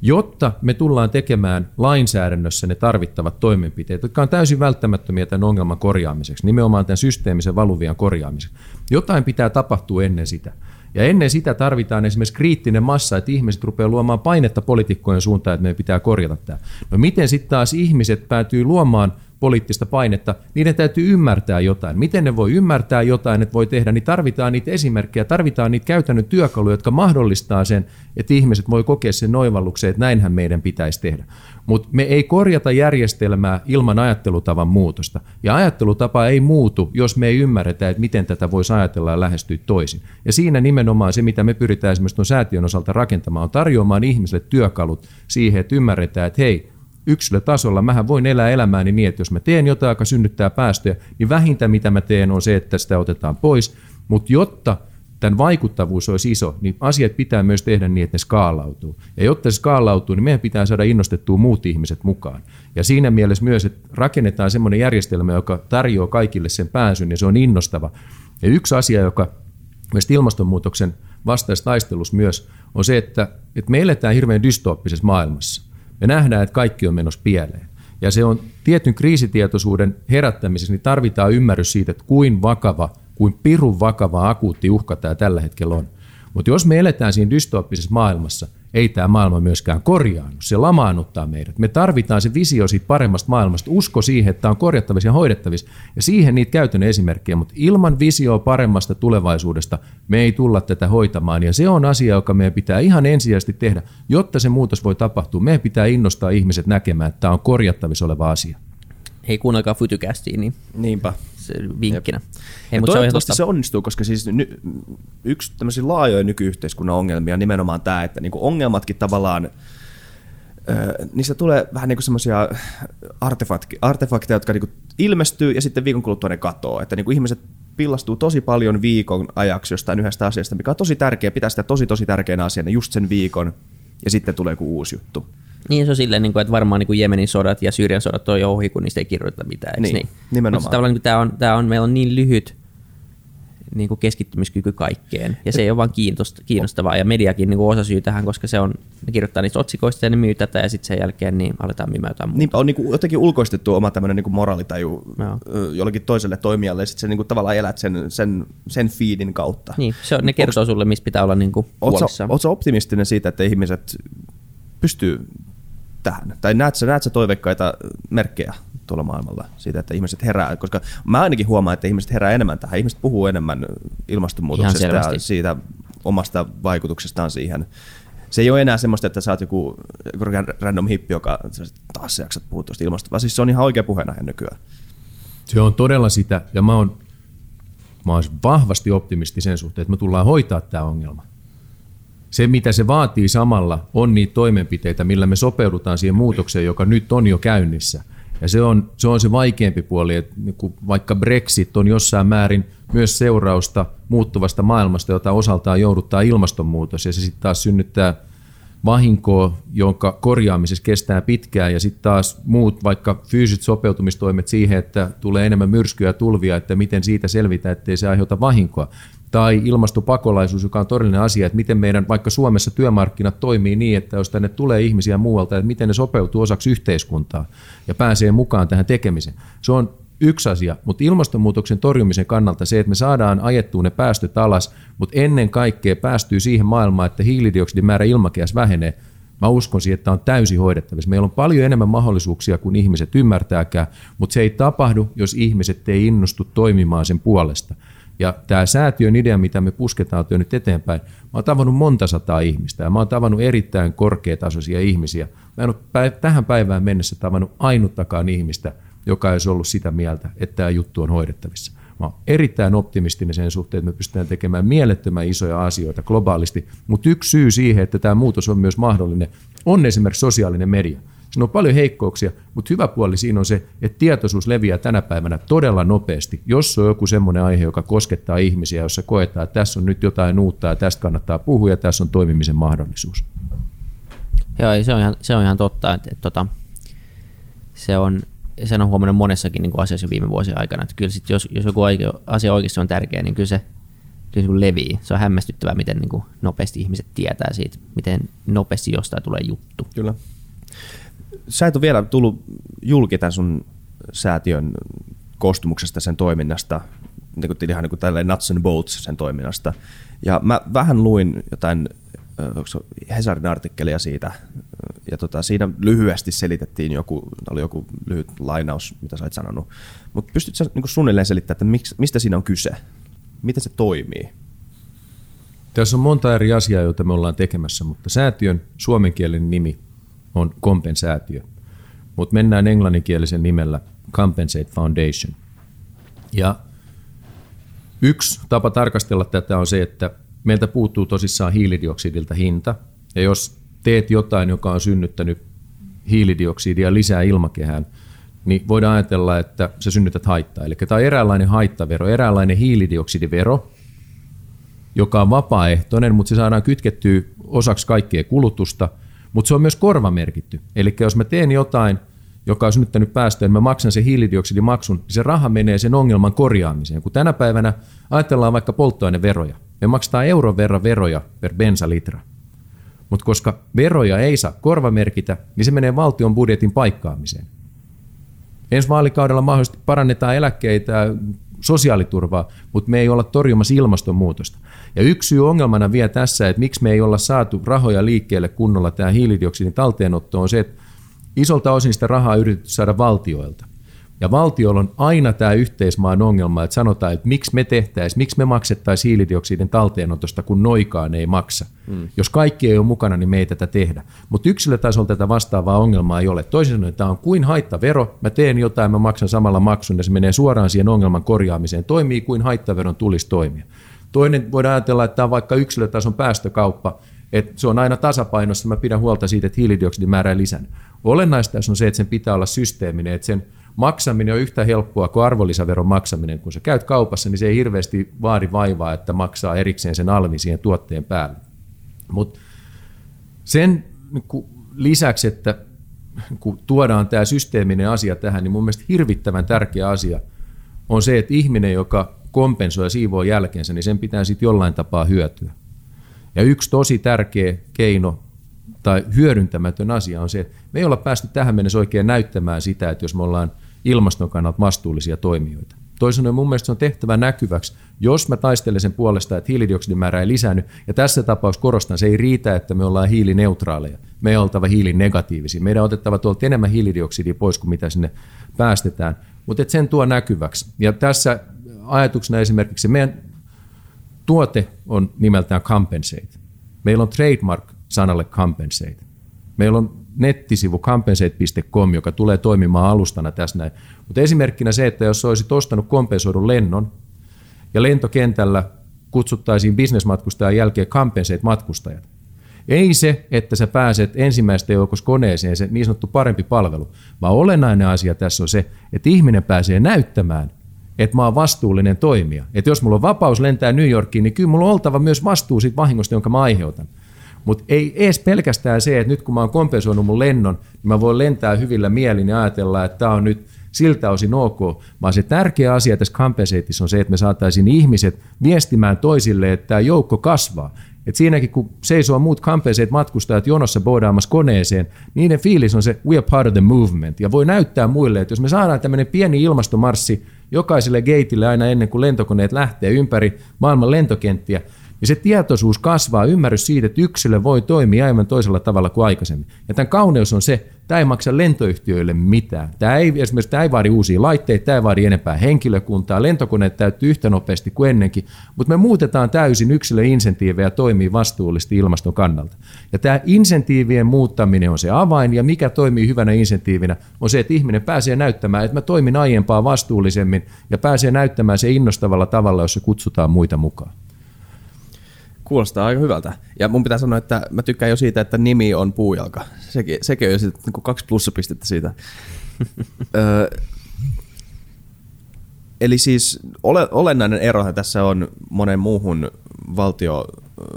Jotta me tullaan tekemään lainsäädännössä ne tarvittavat toimenpiteet, jotka on täysin välttämättömiä tämän ongelman korjaamiseksi, nimenomaan tämän systeemisen valuvian korjaamiseksi. Jotain pitää tapahtua ennen sitä. Ja ennen sitä tarvitaan esimerkiksi kriittinen massa, että ihmiset rupeaa luomaan painetta poliitikkojen suuntaan, että meidän pitää korjata tämä. No miten sitten taas ihmiset päätyy luomaan poliittista painetta, niiden täytyy ymmärtää jotain. Miten ne voi ymmärtää jotain, että voi tehdä, niin tarvitaan niitä esimerkkejä, tarvitaan niitä käytännön työkaluja, jotka mahdollistaa sen, että ihmiset voi kokea sen noivalluksen, että näinhän meidän pitäisi tehdä. Mutta me ei korjata järjestelmää ilman ajattelutavan muutosta. Ja ajattelutapa ei muutu, jos me ei ymmärretä, että miten tätä voisi ajatella ja lähestyä toisin. Ja siinä nimenomaan se, mitä me pyritään esimerkiksi tuon säätiön osalta rakentamaan, on tarjoamaan ihmisille työkalut siihen, että ymmärretään, että hei, yksilötasolla mähän voin elää elämääni niin, että jos mä teen jotain, joka synnyttää päästöjä, niin vähintä mitä mä teen on se, että sitä otetaan pois. Mutta jotta tämän vaikuttavuus olisi iso, niin asiat pitää myös tehdä niin, että ne skaalautuu. Ja jotta se skaalautuu, niin meidän pitää saada innostettua muut ihmiset mukaan. Ja siinä mielessä myös, että rakennetaan semmoinen järjestelmä, joka tarjoaa kaikille sen pääsyn, ja se on innostava. Ja yksi asia, joka myös ilmastonmuutoksen vastaistaistelussa myös, on se, että, että me eletään hirveän dystooppisessa maailmassa. Me nähdään, että kaikki on menossa pieleen. Ja se on tietyn kriisitietoisuuden herättämisessä, niin tarvitaan ymmärrys siitä, että kuin vakava, kuin pirun vakava akuutti uhka tämä tällä hetkellä on. Mutta jos me eletään siinä dystooppisessa maailmassa, ei tämä maailma myöskään korjaannu. Se lamaannuttaa meidät. Me tarvitaan se visio siitä paremmasta maailmasta, usko siihen, että tämä on korjattavissa ja hoidettavissa, ja siihen niitä käytännön esimerkkejä, mutta ilman visioa paremmasta tulevaisuudesta me ei tulla tätä hoitamaan, ja se on asia, joka meidän pitää ihan ensisijaisesti tehdä, jotta se muutos voi tapahtua. Meidän pitää innostaa ihmiset näkemään, että tämä on korjattavissa oleva asia. Hei, kuunnelkaa Fytykästiin, niin Niinpä. Se vinkkinä. Ja mutta se toivottavasti totta. se onnistuu, koska siis ny, yksi tämmöisiä laajoja nykyyhteiskunnan ongelmia on nimenomaan tämä, että niinku ongelmatkin tavallaan, niistä tulee vähän niinku semmoisia artefakti, artefakteja, jotka niinku ilmestyy ja sitten viikon kuluttua ne katoo. Että niinku ihmiset pillastuu tosi paljon viikon ajaksi jostain yhdestä asiasta, mikä on tosi tärkeä, pitää sitä tosi tosi tärkeänä asiana just sen viikon ja sitten tulee joku uusi juttu. Niin se on silleen, niin kuin, että varmaan niin kuin Jemenin sodat ja Syyrian sodat on jo ohi, kun niistä ei kirjoiteta mitään. Eikö Niin, niin, nimenomaan. Mutta tavallaan niin tämä on, tämä on, meillä on niin lyhyt niin kuin keskittymiskyky kaikkeen, ja se ei ole vaan kiinnostavaa, ja mediakin niin kuin osa syy tähän, koska se on, ne kirjoittaa niistä otsikoista ja ne myy tätä, ja sitten sen jälkeen niin aletaan myymään jotain muuta. Niinpä on niinku jotenkin ulkoistettu oma tämmöinen niinku moraalitaju Joo. jollekin toiselle toimijalle, ja sitten sä niinku tavallaan elät sen, sen, sen feedin kautta. Niin, se on, ne kertoo sulle, mistä pitää olla niin kuin Oletko huolissaan. sä optimistinen siitä, että ihmiset pystyy tähän? Tai näet sä, näet sä toiveikkaita merkkejä tuolla maailmalla siitä, että ihmiset herää? Koska mä ainakin huomaan, että ihmiset herää enemmän tähän. Ihmiset puhuu enemmän ilmastonmuutoksesta ja siitä omasta vaikutuksestaan siihen. Se ei ole enää semmoista, että sä oot joku, joku random hippi, joka taas sä jaksat puhua tuosta ilmastosta, vaan siis se on ihan oikea puheenaihe nykyään. Se on todella sitä, ja mä oon, mä oon vahvasti optimisti sen suhteen, että me tullaan hoitaa tämä ongelma. Se, mitä se vaatii samalla, on niitä toimenpiteitä, millä me sopeudutaan siihen muutokseen, joka nyt on jo käynnissä. Ja se on se, on se vaikeampi puoli, että niin vaikka Brexit on jossain määrin myös seurausta muuttuvasta maailmasta, jota osaltaan jouduttaa ilmastonmuutos, ja se sitten taas synnyttää vahinkoa, jonka korjaamisessa kestää pitkään, ja sitten taas muut vaikka fyysiset sopeutumistoimet siihen, että tulee enemmän myrskyjä ja tulvia, että miten siitä selvitään, ettei se aiheuta vahinkoa. Tai ilmastopakolaisuus, joka on todellinen asia, että miten meidän vaikka Suomessa työmarkkinat toimii niin, että jos tänne tulee ihmisiä muualta, että miten ne sopeutuu osaksi yhteiskuntaa ja pääsee mukaan tähän tekemiseen. Se on yksi asia, mutta ilmastonmuutoksen torjumisen kannalta se, että me saadaan ajettua ne päästöt alas, mutta ennen kaikkea päästyy siihen maailmaan, että hiilidioksidin määrä ilmakehässä vähenee. Mä uskon siihen, että on täysin hoidettavissa. Meillä on paljon enemmän mahdollisuuksia kuin ihmiset ymmärtääkään, mutta se ei tapahdu, jos ihmiset ei innostu toimimaan sen puolesta. Ja tämä säätiön idea, mitä me pusketaan työ nyt eteenpäin, mä oon tavannut monta sataa ihmistä ja mä oon tavannut erittäin korkeatasoisia ihmisiä. Mä en ole tähän päivään mennessä tavannut ainuttakaan ihmistä, joka olisi ollut sitä mieltä, että tämä juttu on hoidettavissa. Mä oon erittäin optimistinen sen suhteen, että me pystytään tekemään mielettömän isoja asioita globaalisti, mutta yksi syy siihen, että tämä muutos on myös mahdollinen, on esimerkiksi sosiaalinen media. Siinä on paljon heikkouksia, mutta hyvä puoli siinä on se, että tietoisuus leviää tänä päivänä todella nopeasti. Jos on joku semmoinen aihe, joka koskettaa ihmisiä, jossa koetaan, että tässä on nyt jotain uutta ja tästä kannattaa puhua ja tässä on toimimisen mahdollisuus. Joo, ei, se on ihan, se on ihan totta, että, että, että se on, sen on huomannut monessakin niin kuin asiassa jo viime vuosien aikana, että kyllä sit, jos, jos joku oikea, asia oikeasti on tärkeä, niin kyllä se, kyllä se kun levii. Se on hämmästyttävää, miten niin kuin nopeasti ihmiset tietää siitä, miten nopeasti jostain tulee juttu. Kyllä. Sä et ole vielä tullut julki tämän sun säätiön koostumuksesta, sen toiminnasta, niin kuin, ihan niin kuin tälleen nuts and bolts sen toiminnasta. Ja mä vähän luin jotain Hesarin artikkelia siitä, ja tota, siinä lyhyesti selitettiin joku, oli joku lyhyt lainaus, mitä sä olet sanonut. Mutta pystytkö sä niin suunnilleen selittämään, että miksi, mistä siinä on kyse? Miten se toimii? Tässä on monta eri asiaa, joita me ollaan tekemässä, mutta säätiön suomenkielinen nimi on kompensäätiö. Mutta mennään englanninkielisen nimellä Compensate Foundation. Ja yksi tapa tarkastella tätä on se, että meiltä puuttuu tosissaan hiilidioksidilta hinta. Ja jos teet jotain, joka on synnyttänyt hiilidioksidia lisää ilmakehään, niin voidaan ajatella, että sä synnytät haittaa. Eli tämä on eräänlainen haittavero, eräänlainen hiilidioksidivero, joka on vapaaehtoinen, mutta se saadaan kytkettyä osaksi kaikkea kulutusta, mutta se on myös korvamerkitty. Eli jos mä teen jotain, joka on synnyttänyt päästöjä, niin mä maksan sen hiilidioksidimaksun, niin se raha menee sen ongelman korjaamiseen. Kun tänä päivänä ajatellaan vaikka polttoaineveroja, me maksetaan euron verran veroja per bensalitra. Mutta koska veroja ei saa korvamerkitä, niin se menee valtion budjetin paikkaamiseen. Ensi vaalikaudella mahdollisesti parannetaan eläkkeitä sosiaaliturvaa, mutta me ei olla torjumassa ilmastonmuutosta. Ja yksi syy ongelmana vielä tässä, että miksi me ei olla saatu rahoja liikkeelle kunnolla tämä hiilidioksidin talteenotto on se, että isolta osin sitä rahaa yritetty saada valtioilta. Ja valtiolla on aina tämä yhteismaan ongelma, että sanotaan, että miksi me tehtäisiin, miksi me maksettaisiin hiilidioksidin talteenotosta, kun noikaan ei maksa. Mm. Jos kaikki ei ole mukana, niin me ei tätä tehdä. Mutta yksilötasolla tätä vastaavaa ongelmaa ei ole. Toisin sanoen, tämä on kuin haittavero, mä teen jotain, mä maksan samalla maksun ja se menee suoraan siihen ongelman korjaamiseen. Toimii kuin haittaveron tulisi toimia. Toinen voidaan ajatella, että tämä on vaikka yksilötason päästökauppa, että se on aina tasapainossa, mä pidän huolta siitä, että hiilidioksidin määrä ei lisännyt. Olennaista on se, että sen pitää olla systeeminen, että sen maksaminen on yhtä helppoa kuin arvonlisäveron maksaminen. Kun sä käyt kaupassa, niin se ei hirveästi vaadi vaivaa, että maksaa erikseen sen alvi siihen tuotteen päälle. Mutta sen niin lisäksi, että kun tuodaan tämä systeeminen asia tähän, niin mun mielestä hirvittävän tärkeä asia on se, että ihminen, joka kompensoi siivoo jälkeensä, niin sen pitää sitten jollain tapaa hyötyä. Ja yksi tosi tärkeä keino tai hyödyntämätön asia on se, että me ei olla päästy tähän mennessä oikein näyttämään sitä, että jos me ollaan ilmaston kannalta vastuullisia toimijoita. Sanoen mun mielestä se on tehtävä näkyväksi, jos mä taistelen sen puolesta, että hiilidioksidin määrä ei lisäänny, ja tässä tapauksessa korostan, se ei riitä, että me ollaan hiilineutraaleja. Me ei oltava hiilinegatiivisia. Meidän on otettava tuolta enemmän hiilidioksidia pois kuin mitä sinne päästetään, mutta sen tuo näkyväksi. Ja tässä ajatuksena esimerkiksi meidän tuote on nimeltään compensate. Meillä on trademark sanalle compensate. Meillä on nettisivu compensate.com, joka tulee toimimaan alustana tässä näin. Mutta esimerkkinä se, että jos olisit ostanut kompensoidun lennon ja lentokentällä kutsuttaisiin bisnesmatkustajan jälkeen compensate-matkustajat. Ei se, että sä pääset ensimmäistä joukossa koneeseen, se niin sanottu parempi palvelu, vaan olennainen asia tässä on se, että ihminen pääsee näyttämään, että mä oon vastuullinen toimija. Että jos mulla on vapaus lentää New Yorkiin, niin kyllä mulla on oltava myös vastuu siitä vahingosta, jonka mä aiheutan. Mutta ei edes pelkästään se, että nyt kun mä oon kompensoinut mun lennon, niin mä voin lentää hyvillä mielin ja ajatella, että tämä on nyt siltä osin ok, vaan se tärkeä asia tässä kompensaatissa on se, että me saataisiin ihmiset viestimään toisille, että tämä joukko kasvaa. Et siinäkin, kun seisoo muut kampeeseet matkustajat jonossa boodaamassa koneeseen, niiden fiilis on se, we are part of the movement. Ja voi näyttää muille, että jos me saadaan tämmöinen pieni ilmastomarssi jokaiselle gateille aina ennen kuin lentokoneet lähtee ympäri maailman lentokenttiä, niin se tietoisuus kasvaa, ymmärrys siitä, että yksilö voi toimia aivan toisella tavalla kuin aikaisemmin. Ja tämän kauneus on se, Tämä ei maksa lentoyhtiöille mitään. Tämä ei, esimerkiksi tämä ei vaadi uusia laitteita, tämä ei vaadi enempää henkilökuntaa, lentokoneet täyttyy yhtä nopeasti kuin ennenkin, mutta me muutetaan täysin yksilöinsentiivejä toimii vastuullisesti ilmaston kannalta. Ja tämä insentiivien muuttaminen on se avain, ja mikä toimii hyvänä insentiivinä on se, että ihminen pääsee näyttämään, että mä toimin aiempaa vastuullisemmin ja pääsee näyttämään se innostavalla tavalla, jossa kutsutaan muita mukaan. Kuulostaa aika hyvältä. Ja mun pitää sanoa, että mä tykkään jo siitä, että nimi on puujalka. Sekin, sekin on jo sitten niin kaksi plussapistettä siitä. [LAUGHS] Ö, eli siis ole, olennainen erohan tässä on monen muuhun valtio,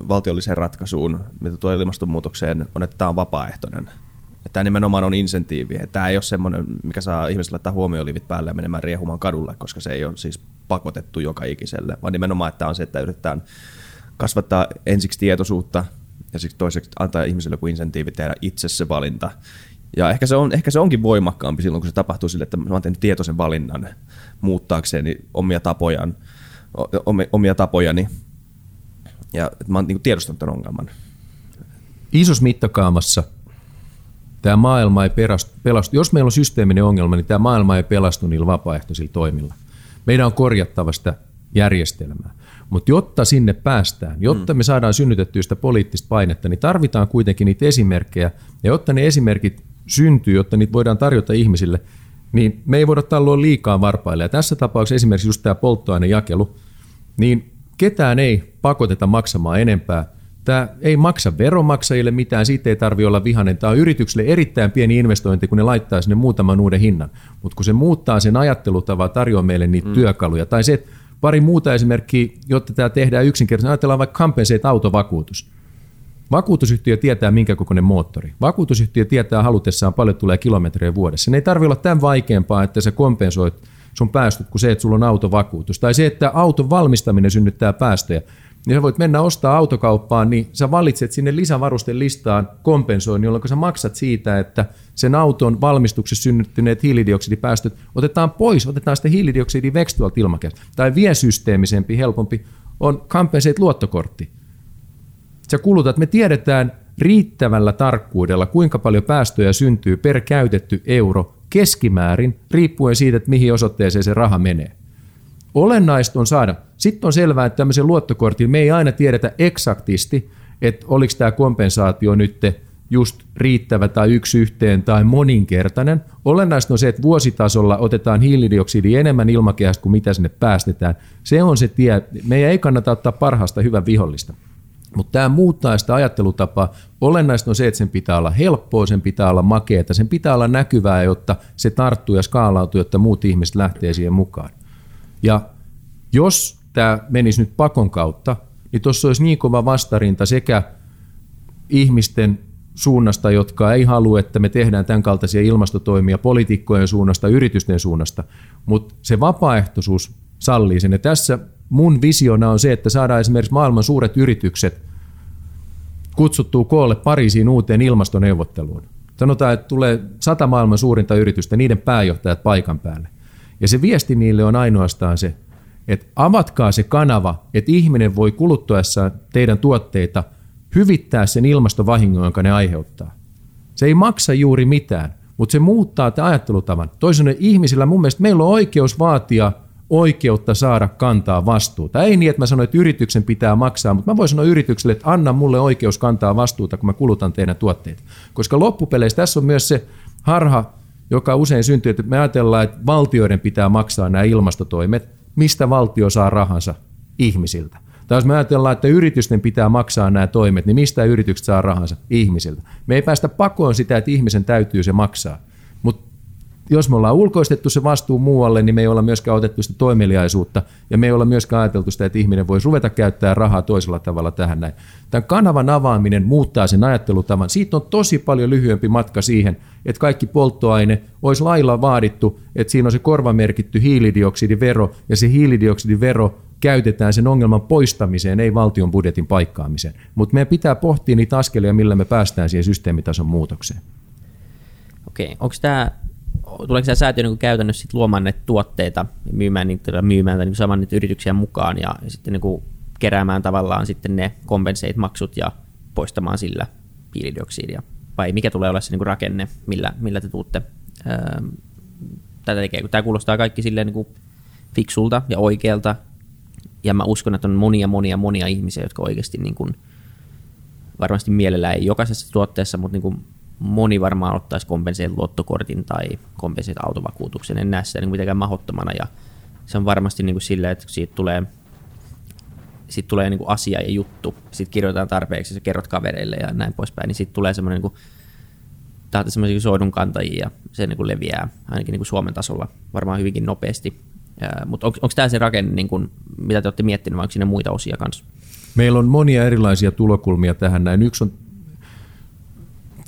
valtiolliseen ratkaisuun, mitä tuo ilmastonmuutokseen, on, että tämä on vapaaehtoinen. Että tämä nimenomaan on insentiivi. Tämä ei ole semmoinen, mikä saa ihmisille laittaa huomioolivit päälle ja menemään riehumaan kadulle, koska se ei ole siis pakotettu joka ikiselle, vaan nimenomaan, että tämä on se, että yritetään kasvattaa ensiksi tietoisuutta ja sitten toiseksi antaa ihmiselle joku insentiivi tehdä itse se valinta. Ja ehkä se, on, ehkä se onkin voimakkaampi silloin, kun se tapahtuu sille, että mä oon tehnyt tietoisen valinnan muuttaakseni omia tapojaan, omia tapojani. Ja mä oon niin tiedostanut tämän ongelman. Isos mittakaamassa tämä maailma ei pelastu. Jos meillä on systeeminen ongelma, niin tämä maailma ei pelastu niillä vapaaehtoisilla toimilla. Meidän on korjattava sitä järjestelmää. Mutta jotta sinne päästään, jotta mm. me saadaan synnytettyä sitä poliittista painetta, niin tarvitaan kuitenkin niitä esimerkkejä. Ja jotta ne esimerkit syntyy, jotta niitä voidaan tarjota ihmisille, niin me ei voida talloa liikaa varpaille. Ja tässä tapauksessa esimerkiksi just tämä polttoainejakelu, niin ketään ei pakoteta maksamaan enempää. Tämä ei maksa veronmaksajille mitään, siitä ei tarvitse olla vihainen. Tämä on yritykselle erittäin pieni investointi, kun ne laittaa sinne muutaman uuden hinnan. Mutta kun se muuttaa sen ajattelutavan, tarjoaa meille niitä mm. työkaluja, tai se, että Pari muuta esimerkkiä, jotta tämä tehdään yksinkertaisesti. Ajatellaan vaikka Compensate autovakuutus. Vakuutusyhtiö tietää, minkä kokoinen moottori. Vakuutusyhtiö tietää halutessaan paljon tulee kilometrejä vuodessa. Ne ei tarvitse olla tämän vaikeampaa, että sä kompensoit sun päästöt kuin se, että sulla on autovakuutus. Tai se, että auton valmistaminen synnyttää päästöjä. Niin sä voit mennä ostaa autokauppaan, niin sä valitset sinne lisävarusten listaan kompensoin, jolloin sä maksat siitä, että sen auton valmistuksessa synnyttyneet hiilidioksidipäästöt otetaan pois, otetaan sitä hiilidioksidia veksi tuolta ilmakehästä. Tai vielä systeemisempi, helpompi on Compensate luottokortti. Sä kulutat, me tiedetään riittävällä tarkkuudella, kuinka paljon päästöjä syntyy per käytetty euro keskimäärin, riippuen siitä, että mihin osoitteeseen se raha menee. Olennaista on saada. Sitten on selvää, että tämmöisen luottokortin me ei aina tiedetä eksaktisti, että oliko tämä kompensaatio nyt just riittävä tai yksi yhteen tai moninkertainen. Olennaista on se, että vuositasolla otetaan hiilidioksidi enemmän ilmakehästä kuin mitä sinne päästetään. Se on se tie. Meidän ei kannata ottaa parhaasta hyvän vihollista. Mutta tämä muuttaa sitä ajattelutapaa. Olennaista on se, että sen pitää olla helppoa, sen pitää olla makeata, sen pitää olla näkyvää, jotta se tarttuu ja skaalautuu, jotta muut ihmiset lähtee siihen mukaan. Ja jos tämä menisi nyt pakon kautta, niin tuossa olisi niin kova vastarinta sekä ihmisten suunnasta, jotka ei halua, että me tehdään tämän kaltaisia ilmastotoimia poliitikkojen suunnasta, yritysten suunnasta, mutta se vapaaehtoisuus sallii sen. Ja tässä mun visiona on se, että saadaan esimerkiksi maailman suuret yritykset kutsuttua koolle Pariisiin uuteen ilmastoneuvotteluun. Sanotaan, että tulee sata maailman suurinta yritystä, niiden pääjohtajat paikan päälle. Ja se viesti niille on ainoastaan se, että avatkaa se kanava, että ihminen voi kuluttuessaan teidän tuotteita hyvittää sen ilmastovahingon, jonka ne aiheuttaa. Se ei maksa juuri mitään, mutta se muuttaa te ajattelutavan. Toisaalta ihmisillä mun mielestä meillä on oikeus vaatia oikeutta saada kantaa vastuuta. Ei niin, että mä sanoin, että yrityksen pitää maksaa, mutta mä voin sanoa yritykselle, että anna mulle oikeus kantaa vastuuta, kun mä kulutan teidän tuotteita. Koska loppupeleissä tässä on myös se harha, joka usein syntyy, että me ajatellaan, että valtioiden pitää maksaa nämä ilmastotoimet. Mistä valtio saa rahansa? Ihmisiltä. Tai jos me ajatellaan, että yritysten pitää maksaa nämä toimet, niin mistä yritykset saa rahansa? Ihmisiltä. Me ei päästä pakoon sitä, että ihmisen täytyy se maksaa jos me ollaan ulkoistettu se vastuu muualle, niin me ei olla myöskään otettu sitä toimeliaisuutta ja me ei olla myöskään ajateltu sitä, että ihminen voisi ruveta käyttää rahaa toisella tavalla tähän näin. Tämän kanavan avaaminen muuttaa sen ajattelutavan. Siitä on tosi paljon lyhyempi matka siihen, että kaikki polttoaine olisi lailla vaadittu, että siinä on se korvamerkitty hiilidioksidivero ja se hiilidioksidivero käytetään sen ongelman poistamiseen, ei valtion budjetin paikkaamiseen. Mutta meidän pitää pohtia niitä askelia, millä me päästään siihen systeemitason muutokseen. Okei, onko tämä tuleeko tämä säätiö niin käytännössä sit luomaan näitä tuotteita, myymään niitä, myymään niin saman niitä yrityksiä mukaan ja, ja sitten niin keräämään tavallaan sitten ne compensate-maksut ja poistamaan sillä hiilidioksidia? Vai mikä tulee olla se niin rakenne, millä, millä te tuutte ää, tätä tekee? Tämä kuulostaa kaikki silleen niin fiksulta ja oikealta, ja mä uskon, että on monia, monia, monia ihmisiä, jotka oikeasti niin kuin, varmasti mielellään ei jokaisessa tuotteessa, mutta niin kuin moni varmaan ottaisi kompenseet luottokortin tai kompenseet autovakuutuksen. En näe sitä niin mitenkään mahdottomana ja se on varmasti niin kuin että siitä tulee, siitä tulee niin kuin asia ja juttu, sitten kirjoitetaan tarpeeksi, ja kerrot kavereille ja näin poispäin, niin sitten tulee semmoinen niin kuin, semmoisia soidun kantajia ja se niin kuin leviää ainakin niin Suomen tasolla varmaan hyvinkin nopeasti. Mutta on, onko tämä se rakenne, niin kuin, mitä te olette miettineet, vai onko siinä muita osia kanssa? Meillä on monia erilaisia tulokulmia tähän näin. Yksi on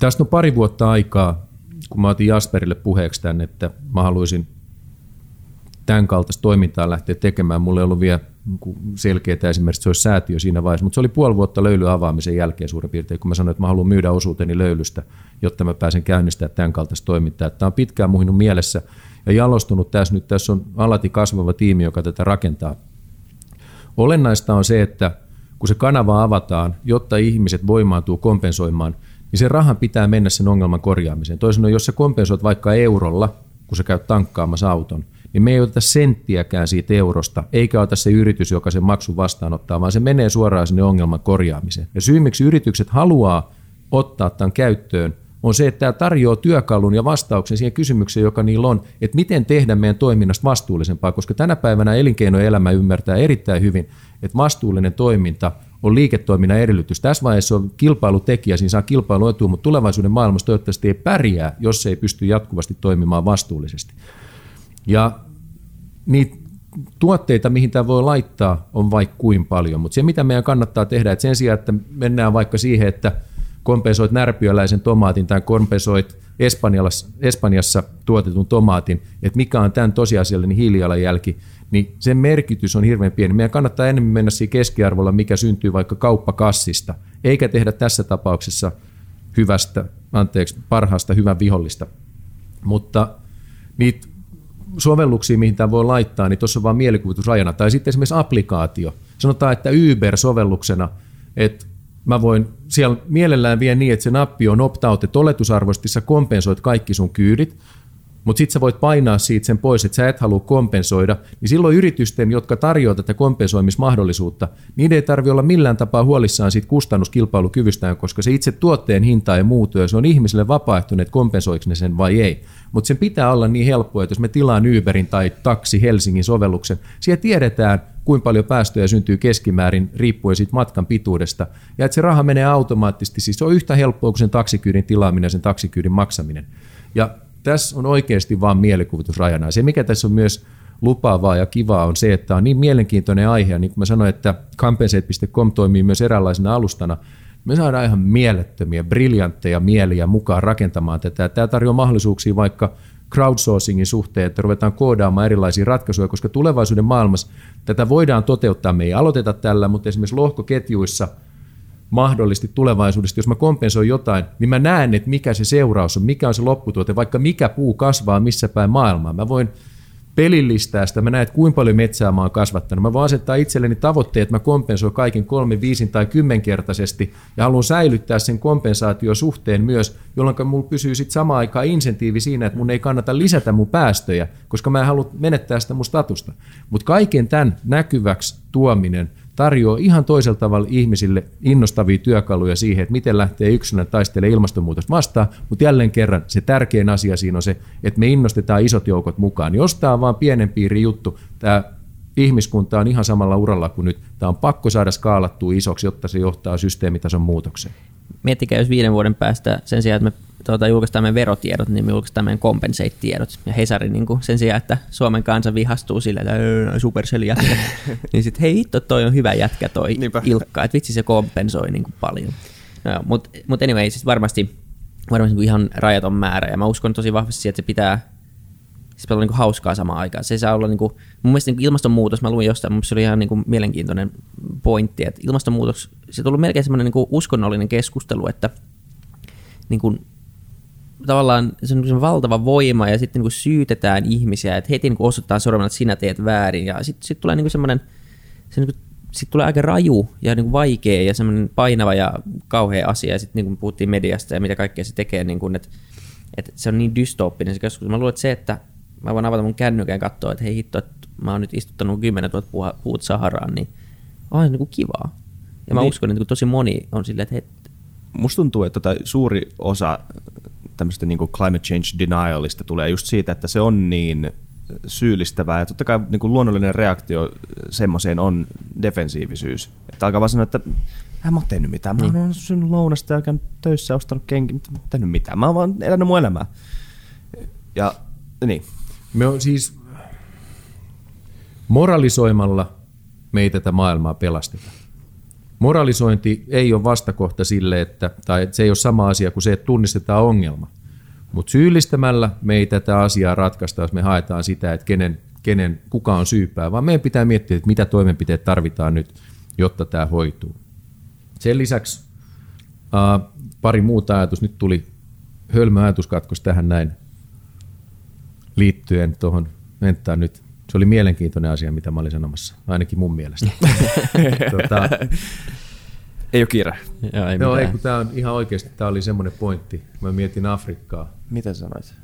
Tästä on pari vuotta aikaa, kun mä otin Jasperille puheeksi tämän, että mä haluaisin tämän kaltaista toimintaa lähteä tekemään. Mulla ei ollut vielä niin selkeää esimerkiksi, että se olisi säätiö siinä vaiheessa, mutta se oli puoli vuotta löylyn avaamisen jälkeen suurin piirtein, kun mä sanoin, että mä haluan myydä osuuteni löylystä, jotta mä pääsen käynnistämään tämän kaltaista toimintaa. Tämä on pitkään muhinut mielessä ja jalostunut tässä nyt. Tässä on alati kasvava tiimi, joka tätä rakentaa. Olennaista on se, että kun se kanava avataan, jotta ihmiset voimaantuu kompensoimaan – niin se rahan pitää mennä sen ongelman korjaamiseen. Toisin sanoen, jos sä kompensoit vaikka eurolla, kun sä käyt tankkaamassa auton, niin me ei oteta senttiäkään siitä eurosta, eikä ota se yritys, joka sen maksun vastaanottaa, vaan se menee suoraan sinne ongelman korjaamiseen. Ja syy, miksi yritykset haluaa ottaa tämän käyttöön, on se, että tämä tarjoaa työkalun ja vastauksen siihen kysymykseen, joka niillä on, että miten tehdä meidän toiminnasta vastuullisempaa, koska tänä päivänä elinkeinoelämä ymmärtää erittäin hyvin, että vastuullinen toiminta on liiketoiminnan edellytys. Tässä vaiheessa on kilpailutekijä, siinä saa kilpailuetua, mutta tulevaisuuden maailmassa toivottavasti ei pärjää, jos se ei pysty jatkuvasti toimimaan vastuullisesti. Ja niitä tuotteita, mihin tämä voi laittaa, on vaikka kuin paljon, mutta se mitä meidän kannattaa tehdä, että sen sijaan, että mennään vaikka siihen, että kompensoit närpiöläisen tomaatin tai kompensoit Espanjassa, Espanjassa tuotetun tomaatin, että mikä on tämän tosiasiallinen hiilijalanjälki, niin sen merkitys on hirveän pieni. Meidän kannattaa enemmän mennä siihen keskiarvolla, mikä syntyy vaikka kauppakassista, eikä tehdä tässä tapauksessa hyvästä, anteeksi, parhaasta hyvän vihollista. Mutta niitä sovelluksia, mihin tämä voi laittaa, niin tuossa on vain mielikuvitusrajana. Tai sitten esimerkiksi applikaatio. Sanotaan, että Uber-sovelluksena, että mä voin siellä mielellään vielä niin, että se nappi on opt-out, että oletusarvoisesti sä kompensoit kaikki sun kyydit, mutta sitten sä voit painaa siitä sen pois, että sä et halua kompensoida, niin silloin yritysten, jotka tarjoavat tätä kompensoimismahdollisuutta, niiden ei tarvitse olla millään tapaa huolissaan siitä kustannuskilpailukyvystään, koska se itse tuotteen hinta ei muutu, ja se on ihmiselle vapaaehtoinen, että kompensoiko ne sen vai ei. Mutta sen pitää olla niin helppoa, että jos me tilaan Uberin tai taksi Helsingin sovelluksen, siellä tiedetään, kuinka paljon päästöjä syntyy keskimäärin riippuen siitä matkan pituudesta, ja että se raha menee automaattisesti, siis se on yhtä helppoa kuin sen taksikyydin tilaaminen ja sen taksikyydin maksaminen. Ja tässä on oikeasti vain mielikuvitusrajana. Se, mikä tässä on myös lupaavaa ja kivaa, on se, että on niin mielenkiintoinen aihe, niin kuin mä sanoin, että compensate.com toimii myös eräänlaisena alustana, me saadaan ihan mielettömiä, briljantteja mieliä mukaan rakentamaan tätä. Tämä tarjoaa mahdollisuuksia vaikka crowdsourcingin suhteen, että ruvetaan koodaamaan erilaisia ratkaisuja, koska tulevaisuuden maailmassa tätä voidaan toteuttaa. Me ei aloiteta tällä, mutta esimerkiksi lohkoketjuissa – mahdollisesti tulevaisuudessa, jos mä kompensoin jotain, niin mä näen, että mikä se seuraus on, mikä on se lopputuote, vaikka mikä puu kasvaa missä päin maailmaa. Mä voin pelillistää sitä, mä näen, että kuinka paljon metsää mä oon kasvattanut. Mä voin asettaa itselleni tavoitteet, että mä kompensoin kaiken kolme, viisin tai kymmenkertaisesti ja haluan säilyttää sen kompensaatiosuhteen myös, jolloin mulla pysyy sitten samaan aikaan insentiivi siinä, että mun ei kannata lisätä mun päästöjä, koska mä en halua menettää sitä mun statusta. Mutta kaiken tämän näkyväksi tuominen – tarjoaa ihan toisella tavalla ihmisille innostavia työkaluja siihen, että miten lähtee yksilönä taistelemaan ilmastonmuutosta vastaan, mutta jälleen kerran se tärkein asia siinä on se, että me innostetaan isot joukot mukaan. Jos tämä on vaan pienen piiri juttu, tämä ihmiskunta on ihan samalla uralla kuin nyt. Tämä on pakko saada skaalattua isoksi, jotta se johtaa systeemitason muutokseen. Miettikää, jos viiden vuoden päästä sen sijaan, että me tuota, julkaistaan meidän verotiedot, niin me julkaistaan meidän compensate-tiedot. Ja Hesari niin kuin sen sijaan, että Suomen kansa vihastuu sille, että Supercell jätkä, [LAUGHS] niin sitten hei hitto, toi on hyvä jätkä toi Niinpä. Ilkka, että vitsi se kompensoi niin kuin paljon. No, Mutta mut anyway, siis varmasti, varmasti niin ihan rajaton määrä, ja mä uskon tosi vahvasti siihen, että se pitää se pitää olla niin hauskaa samaan aikaan. Se saa olla, niin kuin, mun mielestä niin ilmastonmuutos, mä luin jostain, mun se oli ihan niin kuin mielenkiintoinen pointti, että ilmastonmuutos, se on ollut melkein semmoinen niin uskonnollinen keskustelu, että niin kuin, tavallaan se on valtava voima ja sitten niin kuin syytetään ihmisiä, että heti niin kuin osoittaa sormella, että sinä teet väärin ja sitten sit tulee niin kuin semmoinen, se niin kuin, sit tulee aika raju ja niin kuin vaikea ja semmoinen painava ja kauhea asia ja sitten niin kuin puhuttiin mediasta ja mitä kaikkea se tekee, niin kuin, että, että se on niin dystooppinen se keskustelu. Mä luulen, että se, että mä voin avata mun kännykän ja katsoa, että hei hitto, että mä oon nyt istuttanut 10 000 puut Saharaan, niin on se niin kuin kivaa. Ja mä niin. uskon, että tosi moni on silleen, että hei, Musta tuntuu, että tota suuri osa tämmöistä niin climate change denialista tulee just siitä, että se on niin syyllistävää. Ja totta kai niin kuin luonnollinen reaktio semmoiseen on defensiivisyys. Että alkaa vaan sanoa, että en mä oon tehnyt mitään. Mä oon niin. syönyt lounasta ja käynyt töissä, ostanut kenkiä. Mä oon tehnyt mitään. Mä oon vaan elänyt mun elämää. Ja niin. Me on siis moralisoimalla me ei tätä maailmaa pelasteta. Moralisointi ei ole vastakohta sille, että, tai se ei ole sama asia kuin se, että tunnistetaan ongelma. Mutta syyllistämällä me ei tätä asiaa ratkaista, jos me haetaan sitä, että kenen, kenen, kuka on syypää, vaan meidän pitää miettiä, että mitä toimenpiteet tarvitaan nyt, jotta tämä hoituu. Sen lisäksi uh, pari muuta ajatus. Nyt tuli hölmö ajatuskatkos tähän näin liittyen tuohon mentaan nyt. Se oli mielenkiintoinen asia, mitä mä olin sanomassa, ainakin mun mielestä. [LAUGHS] tota, ei ole kiire. Joo, ei, no, ei kun tämä on ihan oikeasti, tämä oli semmoinen pointti. Mä mietin Afrikkaa. Mitä sanoit?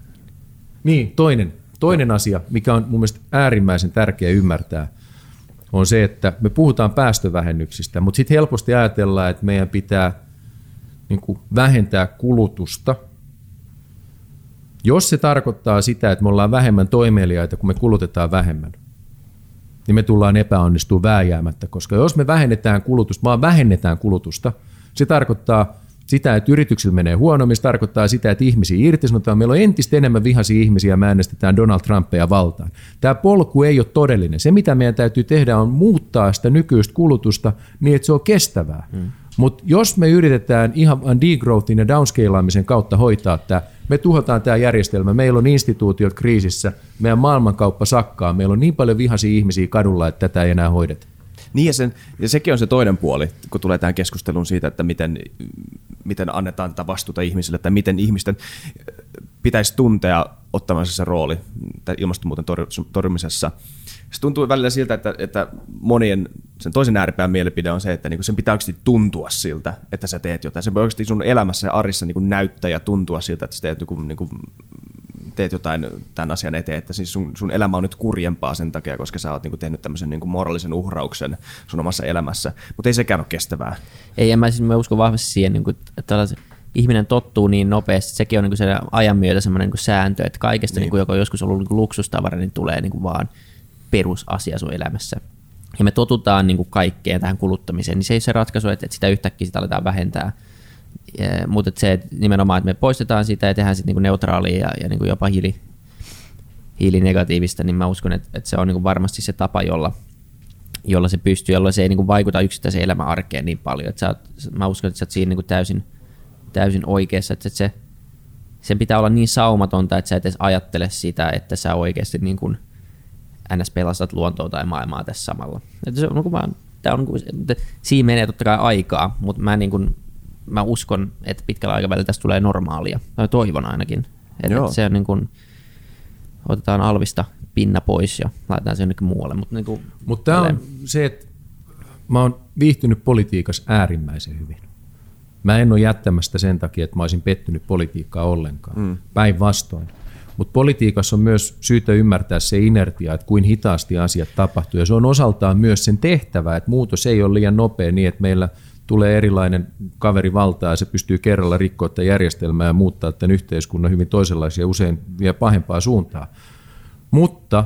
Niin, toinen, toinen no. asia, mikä on mun mielestä äärimmäisen tärkeä ymmärtää, on se, että me puhutaan päästövähennyksistä, mutta sitten helposti ajatellaan, että meidän pitää niin kuin vähentää kulutusta. Jos se tarkoittaa sitä, että me ollaan vähemmän toimeliaita, kun me kulutetaan vähemmän, niin me tullaan epäonnistumaan vääjäämättä, koska jos me vähennetään kulutusta, vaan vähennetään kulutusta, se tarkoittaa sitä, että yrityksillä menee huonommin, se tarkoittaa sitä, että ihmisiä irtisanotaan. Meillä on entistä enemmän vihaisia ihmisiä, mä äänestetään Donald Trumpia valtaan. Tämä polku ei ole todellinen. Se, mitä meidän täytyy tehdä, on muuttaa sitä nykyistä kulutusta niin, että se on kestävää. Hmm. Mutta jos me yritetään ihan degrowthin ja downscalaamisen kautta hoitaa tämä, me tuhotaan tämä järjestelmä, meillä on instituutiot kriisissä, meidän maailmankauppa sakkaa, meillä on niin paljon vihaisia ihmisiä kadulla, että tätä ei enää hoideta. Niin ja, sen, ja sekin on se toinen puoli, kun tulee tähän keskusteluun siitä, että miten, miten annetaan tätä vastuuta ihmisille, että miten ihmisten pitäisi tuntea ottamansa se rooli ilmastonmuuton torjumisessa. Se tuntuu välillä siltä, että, että monien, sen toisen ääripään mielipide on se, että niin sen pitää oikeasti tuntua siltä, että sä teet jotain. Se voi oikeasti sun elämässä ja arissa niin näyttää ja tuntua siltä, että sä teet niin niin kuin teet jotain tämän asian eteen, että siis sun, sun elämä on nyt kurjempaa sen takia, koska sä oot niinku tehnyt tämmöisen niinku moraalisen uhrauksen sun omassa elämässä, mutta ei sekään ole kestävää. Ei, en mä, siis mä uskon vahvasti siihen, niinku, että ihminen tottuu niin nopeasti, sekin on niinku se ajan myötä semmoinen niinku sääntö, että kaikesta, niin. Niinku, joka on joskus ollut niinku luksustavara, niin tulee niinku vaan perusasia sun elämässä. Ja me totutaan niinku kaikkeen tähän kuluttamiseen, niin se ei ole se ratkaisu, että, että sitä yhtäkkiä sitä aletaan vähentää, mutta se että nimenomaan, että me poistetaan sitä ja tehdään sitten niinku neutraalia ja, ja niinku jopa hiili, hiilinegatiivista, niin mä uskon, että, että se on niinku varmasti se tapa, jolla, jolla se pystyy, jolla se ei niinku vaikuta yksittäiseen elämän arkeen niin paljon. Että sä oot, mä uskon, että sä oot siinä niinku täysin, täysin oikeassa, että se, sen pitää olla niin saumatonta, että sä et edes ajattele sitä, että sä oikeasti niin kuin ns. pelastat luontoa tai maailmaa tässä samalla. Että se on, niin vaan, tää on, siinä menee totta kai aikaa, mutta mä niin kuin mä uskon, että pitkällä aikavälillä tästä tulee normaalia. Tai toivon ainakin. Että, että se on niin kuin, otetaan alvista pinna pois ja laitetaan se jonnekin muualle. Mutta niin kuin, Mut tämä on se, että mä oon viihtynyt politiikassa äärimmäisen hyvin. Mä en ole jättämästä sen takia, että mä olisin pettynyt politiikkaa ollenkaan. Mm. Päinvastoin. Mutta politiikassa on myös syytä ymmärtää se inertia, että kuin hitaasti asiat tapahtuu. Ja se on osaltaan myös sen tehtävä, että muutos ei ole liian nopea niin, että meillä – tulee erilainen kaveri valtaa ja se pystyy kerralla rikkoa tätä järjestelmää ja muuttaa tämän yhteiskunnan hyvin toisenlaisia, usein vielä pahempaa suuntaa. Mutta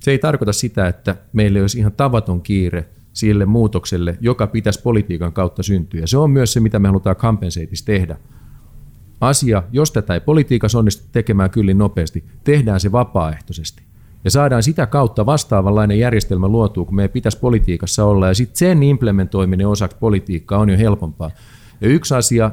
se ei tarkoita sitä, että meillä olisi ihan tavaton kiire sille muutokselle, joka pitäisi politiikan kautta syntyä. Ja se on myös se, mitä me halutaan kompenseitissa tehdä. Asia, jos tätä ei politiikassa onnistu tekemään kyllin nopeasti, tehdään se vapaaehtoisesti ja saadaan sitä kautta vastaavanlainen järjestelmä luotua, kun meidän pitäisi politiikassa olla, ja sitten sen implementoiminen osaksi politiikkaa on jo helpompaa. Ja yksi asia,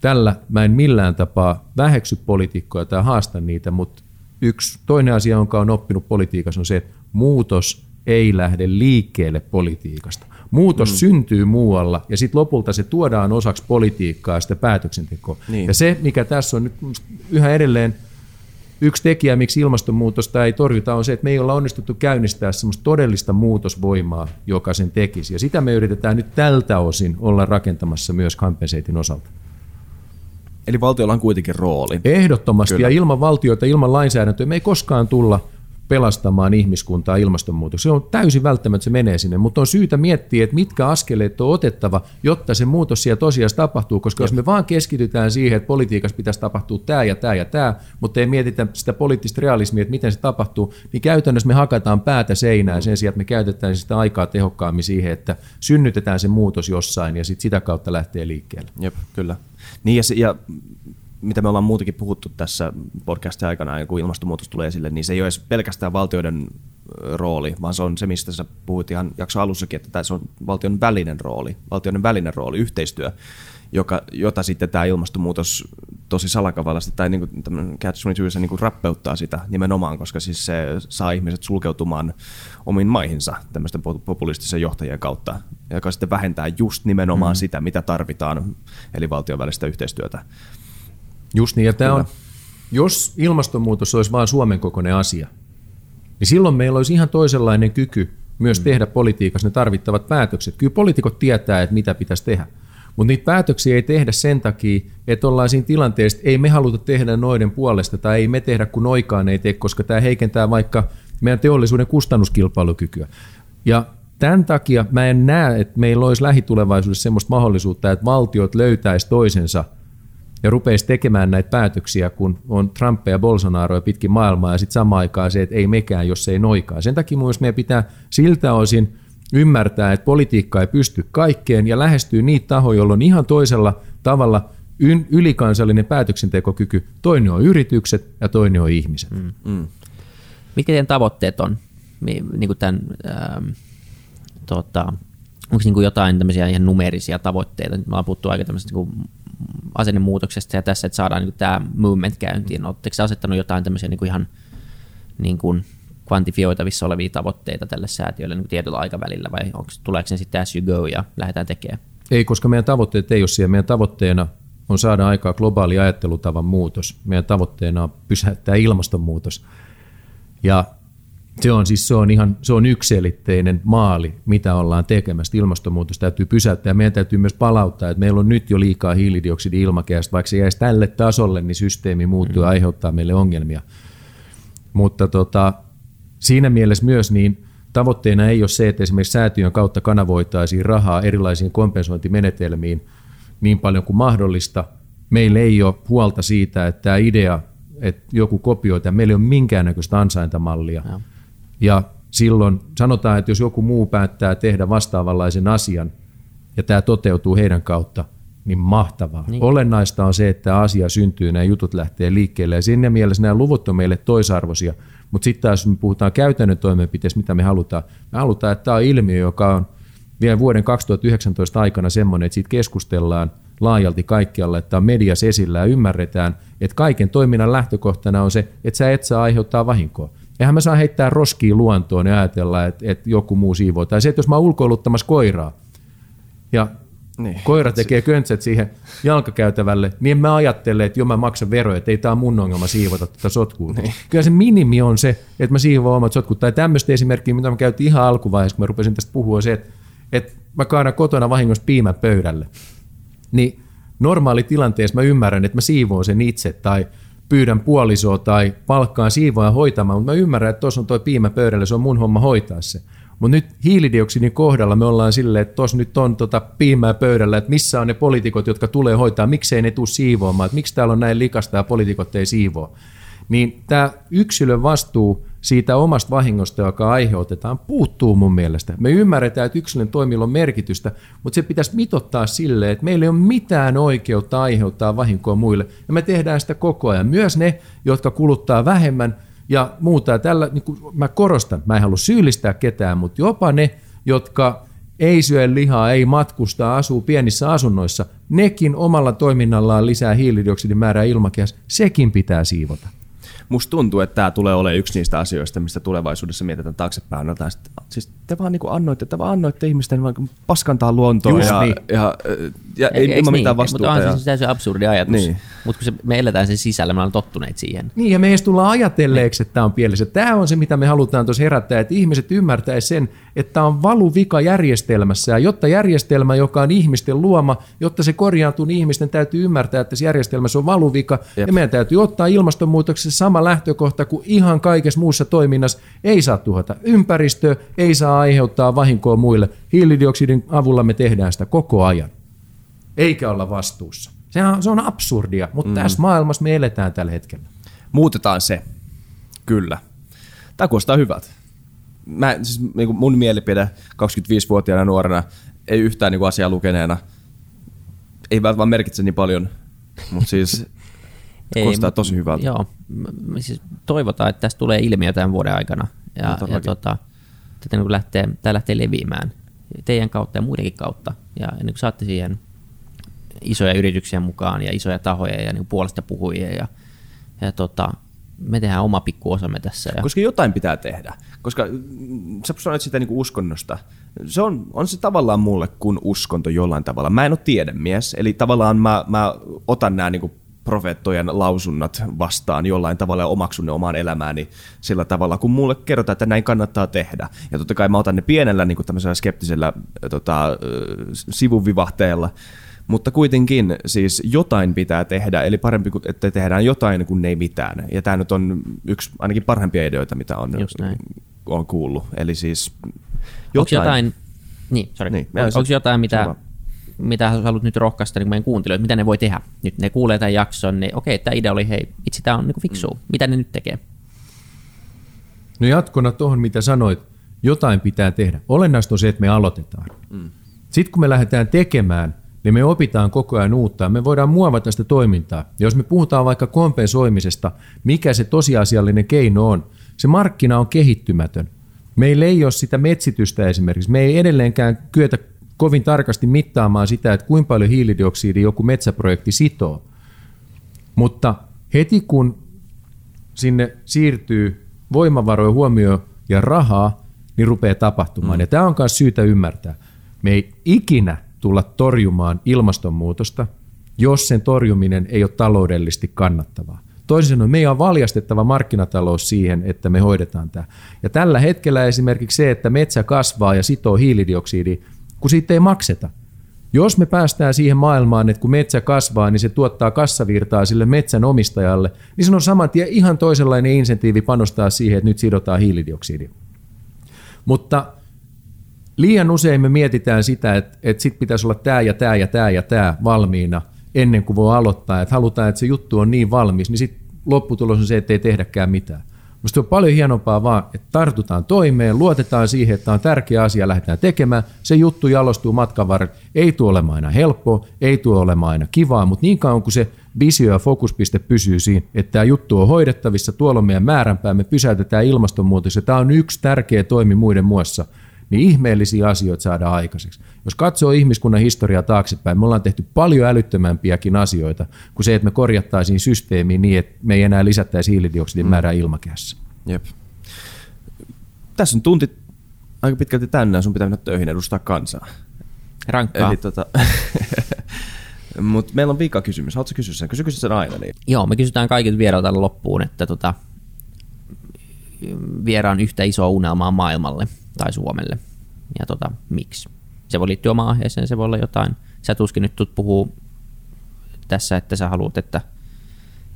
tällä mä en millään tapaa väheksy poliitikkoja tai haasta niitä, mutta yksi toinen asia, jonka on oppinut politiikassa, on se, että muutos ei lähde liikkeelle politiikasta. Muutos mm. syntyy muualla ja sitten lopulta se tuodaan osaksi politiikkaa ja sitä päätöksentekoa. Niin. Ja se, mikä tässä on nyt yhä edelleen – yksi tekijä, miksi ilmastonmuutosta ei torjuta, on se, että me ei olla onnistuttu käynnistää semmoista todellista muutosvoimaa, joka sen tekisi. Ja sitä me yritetään nyt tältä osin olla rakentamassa myös Kampenseitin osalta. Eli valtiolla on kuitenkin rooli. Ehdottomasti, Kyllä. ja ilman valtioita, ilman lainsäädäntöä me ei koskaan tulla – pelastamaan ihmiskuntaa ilmastonmuutoksesta. Se on täysin välttämättä, se menee sinne, mutta on syytä miettiä, että mitkä askeleet on otettava, jotta se muutos siellä tosiaan tapahtuu, koska Jep. jos me vaan keskitytään siihen, että politiikassa pitäisi tapahtua tämä ja tämä ja tämä, mutta ei mietitä sitä poliittista realismia, että miten se tapahtuu, niin käytännössä me hakataan päätä seinään sen sijaan, että me käytetään sitä aikaa tehokkaammin siihen, että synnytetään se muutos jossain ja sit sitä kautta lähtee liikkeelle. Jep, kyllä. Niin ja, se, ja mitä me ollaan muutakin puhuttu tässä podcastin aikana, kun ilmastonmuutos tulee esille, niin se ei ole edes pelkästään valtioiden rooli, vaan se on se, mistä sä puhuit ihan jakso alussakin, että se on valtion välinen rooli, valtioiden välinen rooli, yhteistyö, joka, jota sitten tämä ilmastonmuutos tosi salakavallasti tai niin kuin catch niin kuin rappeuttaa sitä nimenomaan, koska siis se saa ihmiset sulkeutumaan omiin maihinsa tämmöisten populistisen johtajien kautta, joka sitten vähentää just nimenomaan mm. sitä, mitä tarvitaan, eli valtion välistä yhteistyötä. Just niin, ja tämä on, jos ilmastonmuutos olisi vain Suomen kokoinen asia, niin silloin meillä olisi ihan toisenlainen kyky myös mm. tehdä politiikassa ne tarvittavat päätökset. Kyllä poliitikot tietää, että mitä pitäisi tehdä. Mutta niitä päätöksiä ei tehdä sen takia, että ollaan siinä tilanteessa, että ei me haluta tehdä noiden puolesta tai ei me tehdä kun noikaan ei tee, koska tämä heikentää vaikka meidän teollisuuden kustannuskilpailukykyä. Ja tämän takia mä en näe, että meillä olisi lähitulevaisuudessa sellaista mahdollisuutta, että valtiot löytäisi toisensa – ja rupeisi tekemään näitä päätöksiä, kun on Trump ja Bolsonaro ja pitkin maailmaa, ja sitten samaan aikaan se, että ei mekään, jos ei noikaa. Sen takia myös meidän pitää siltä osin ymmärtää, että politiikka ei pysty kaikkeen, ja lähestyy niitä tahoja, joilla on ihan toisella tavalla ylikansallinen päätöksentekokyky. Toinen on yritykset ja toinen on ihmiset. Mm. Mm. Mitkä teidän tavoitteet on niin kuin tämän ähm, tota, onko niin kuin jotain tämmöisiä ihan numerisia tavoitteita? Nyt me ollaan puhuttu aika niin asennemuutoksesta ja tässä, että saadaan niin tämä movement käyntiin. Oletteko asettanut jotain tämmöisiä niin kuin ihan niin kuin kvantifioitavissa olevia tavoitteita tälle säätiölle niin tietyllä aikavälillä vai onko, tuleeko ne sitten as you go ja lähdetään tekemään? Ei, koska meidän tavoitteet ei ole siellä. Meidän tavoitteena on saada aikaa globaali ajattelutavan muutos. Meidän tavoitteena on pysäyttää ilmastonmuutos. Ja se on siis se on ihan se on yksilitteinen maali, mitä ollaan tekemässä. Ilmastonmuutos täytyy pysäyttää. Meidän täytyy myös palauttaa, että meillä on nyt jo liikaa hiilidioksidi ilmakehästä. Vaikka se jäisi tälle tasolle, niin systeemi muuttuu ja aiheuttaa meille ongelmia. Mutta tota, siinä mielessä myös niin tavoitteena ei ole se, että esimerkiksi säätiön kautta kanavoitaisiin rahaa erilaisiin kompensointimenetelmiin niin paljon kuin mahdollista. Meillä ei ole huolta siitä, että tämä idea, että joku kopioi tämän, meillä ei ole minkäännäköistä ansaintamallia. Ja. Ja silloin sanotaan, että jos joku muu päättää tehdä vastaavanlaisen asian ja tämä toteutuu heidän kautta, niin mahtavaa. Niin. Olennaista on se, että asia syntyy, nämä jutut lähtee liikkeelle ja siinä mielessä nämä luvut on meille toisarvoisia. Mutta sitten taas me puhutaan käytännön toimenpiteistä, mitä me halutaan. Me halutaan, että tämä on ilmiö, joka on vielä vuoden 2019 aikana semmoinen, että siitä keskustellaan laajalti kaikkialla, että on mediassa esillä ja ymmärretään, että kaiken toiminnan lähtökohtana on se, että sä et saa aiheuttaa vahinkoa. Eihän mä saa heittää roskia luontoon ja ajatella, että, että joku muu siivoo. Tai se, että jos mä oon ulkoiluttamassa koiraa ja niin. Koira tekee köntset siihen jalkakäytävälle, niin mä ajattelen, että jo mä maksan veroja, että ei tämä mun ongelma siivota tätä sotkua. Niin. Kyllä se minimi on se, että mä siivoan omat sotkut. Tai tämmöistä esimerkkiä, mitä mä käytin ihan alkuvaiheessa, kun mä rupesin tästä puhua, se, että, että mä kaadan kotona vahingossa piimän pöydälle. Niin normaali tilanteessa mä ymmärrän, että mä siivoon sen itse tai pyydän puolisoa tai palkkaan siivoa hoitamaan, mutta mä ymmärrän, että tuossa on tuo piimä pöydällä, se on mun homma hoitaa se. Mutta nyt hiilidioksidin kohdalla me ollaan silleen, että tuossa nyt on tota piimää pöydällä, että missä on ne poliitikot, jotka tulee hoitaa, miksei ne tule siivoamaan, että miksi täällä on näin likasta ja poliitikot ei siivoa. Niin tämä yksilön vastuu siitä omasta vahingosta, joka aiheutetaan, puuttuu mun mielestä. Me ymmärretään, että yksilön toimilla on merkitystä, mutta se pitäisi mitottaa silleen, että meillä ei ole mitään oikeutta aiheuttaa vahinkoa muille, ja me tehdään sitä koko ajan. Myös ne, jotka kuluttaa vähemmän, ja muuta. Ja tällä, niin kuin mä korostan, mä en halua syyllistää ketään, mutta jopa ne, jotka ei syö lihaa, ei matkusta, asuu pienissä asunnoissa, nekin omalla toiminnallaan lisää hiilidioksidin määrää ilmakehässä, sekin pitää siivota musta tuntuu, että tämä tulee olemaan yksi niistä asioista, mistä tulevaisuudessa mietitään taaksepäin. Jotain. Siis te vaan niin annoitte, te vaan annoitte ihmisten vaan paskantaa luontoa ja, niin. ja, ja, ei, ilman niin? mitään vastuuta. Mutta on ja... se täysin absurdi ajatus. Niin. Mutta kun se, me eletään sen sisällä, me ollaan tottuneet siihen. Niin, ja me ei tullaan ajatelleeksi, että tämä on pielessä. Tämä on se, mitä me halutaan tuossa herättää, että ihmiset ymmärtäisivät sen, että tämä on valuvika järjestelmässä, ja jotta järjestelmä, joka on ihmisten luoma, jotta se korjaantuu, niin ihmisten täytyy ymmärtää, että se järjestelmässä on valuvika, Jep. ja meidän täytyy ottaa ilmastonmuutoksessa sama lähtökohta kuin ihan kaikessa muussa toiminnassa. Ei saa tuhota ympäristöä, ei saa aiheuttaa vahinkoa muille. Hiilidioksidin avulla me tehdään sitä koko ajan, eikä olla vastuussa. Se on, se on absurdia, mutta mm. tässä maailmassa me eletään tällä hetkellä. Muutetaan se, kyllä. Tämä kuulostaa hyvältä. Mä, siis, niin kuin mun mielipide 25-vuotiaana nuorena, ei yhtään niin kuin asiaa lukeneena, ei välttämättä merkitse niin paljon, mutta siis [LAUGHS] ei, kuulostaa tosi hyvältä. Joo, siis toivotaan, että tästä tulee ilmiö tämän vuoden aikana. Ja, no, ja tota, tätä niin lähtee, tämä lähtee leviämään teidän kautta ja muidenkin kautta. Ja niin kuin saatte siihen isoja yrityksiä mukaan ja isoja tahoja ja niin puolesta puhujia ja, ja tota, me tehdään oma pikku osamme tässä. Ja... Koska jotain pitää tehdä. Koska sä sanoit sitä niin kuin uskonnosta. Se on, on se tavallaan mulle kuin uskonto jollain tavalla. Mä en ole tiedemies, eli tavallaan mä, mä otan nämä niin kuin profeettojen lausunnat vastaan jollain tavalla ja omaksun ne omaan elämääni sillä tavalla, kun mulle kerrotaan, että näin kannattaa tehdä. Ja totta kai mä otan ne pienellä niin kuin tämmöisellä skeptisellä tota, sivuvivahteella, mutta kuitenkin siis jotain pitää tehdä, eli parempi, että tehdään jotain kuin ei mitään. Ja tämä nyt on yksi ainakin parhaimpia ideoita, mitä on, on kuullut. Eli siis jotain... Onko jotain, niin, sorry. Niin, onko jotain, mitä, mitä haluat nyt rohkaista niin meidän kuuntelijoille, mitä ne voi tehdä? Nyt ne kuulee tämän jakson, niin okei, tämä idea oli, hei, itse tämä on niin fiksu. Mm. Mitä ne nyt tekee? No jatkona tuohon, mitä sanoit, jotain pitää tehdä. Olennaista on se, että me aloitetaan. Mm. Sitten kun me lähdetään tekemään – niin me opitaan koko ajan uutta me voidaan muovata sitä toimintaa. Ja jos me puhutaan vaikka kompensoimisesta, mikä se tosiasiallinen keino on, se markkina on kehittymätön. Meillä ei ole sitä metsitystä esimerkiksi. Me ei edelleenkään kyetä kovin tarkasti mittaamaan sitä, että kuinka paljon hiilidioksidia joku metsäprojekti sitoo. Mutta heti kun sinne siirtyy voimavaroja, huomioon ja rahaa, niin rupeaa tapahtumaan. Mm. Ja tämä on myös syytä ymmärtää. Me ei ikinä tulla torjumaan ilmastonmuutosta, jos sen torjuminen ei ole taloudellisesti kannattavaa. Toisin sanoen, meidän on valjastettava markkinatalous siihen, että me hoidetaan tämä. Ja tällä hetkellä esimerkiksi se, että metsä kasvaa ja sitoo hiilidioksidia, kun siitä ei makseta. Jos me päästään siihen maailmaan, että kun metsä kasvaa, niin se tuottaa kassavirtaa sille metsän omistajalle, niin se on saman tien ihan toisenlainen insentiivi panostaa siihen, että nyt sidotaan hiilidioksidia. Mutta liian usein me mietitään sitä, että, että sit pitäisi olla tämä ja tämä ja tämä ja tämä valmiina ennen kuin voi aloittaa, että halutaan, että se juttu on niin valmis, niin sitten lopputulos on se, että ei tehdäkään mitään. Minusta on paljon hienompaa vaan, että tartutaan toimeen, luotetaan siihen, että on tärkeä asia, lähdetään tekemään. Se juttu jalostuu matkan varrella. Ei tule olemaan aina helppoa, ei tule olemaan aina kivaa, mutta niin kauan kuin se visio ja fokuspiste pysyy siinä, että tämä juttu on hoidettavissa, tuolla on meidän määränpää, me pysäytetään ilmastonmuutos ja tämä on yksi tärkeä toimi muiden muassa, niin ihmeellisiä asioita saadaan aikaiseksi. Jos katsoo ihmiskunnan historiaa taaksepäin, me ollaan tehty paljon älyttömämpiäkin asioita kuin se, että me korjattaisiin systeemiä niin, että me ei enää lisättäisi hiilidioksidin mm. määrää ilmakehässä. Jep. Tässä on tunti aika pitkälti tänään, sun pitää mennä töihin edustaa kansaa. Rankkaa. Eli tota, [LAUGHS] Mutta meillä on vika kysymys. Haluatko kysyä sen? Kysykö sen aina? Niin? Joo, me kysytään kaikilta vierailta loppuun, että tota, vieraan yhtä isoa unelmaa maailmalle tai Suomelle. Ja tota, miksi? Se voi liittyä omaan aiheeseen, se voi olla jotain. Sä tuskin nyt tulet puhuu tässä, että sä haluat, että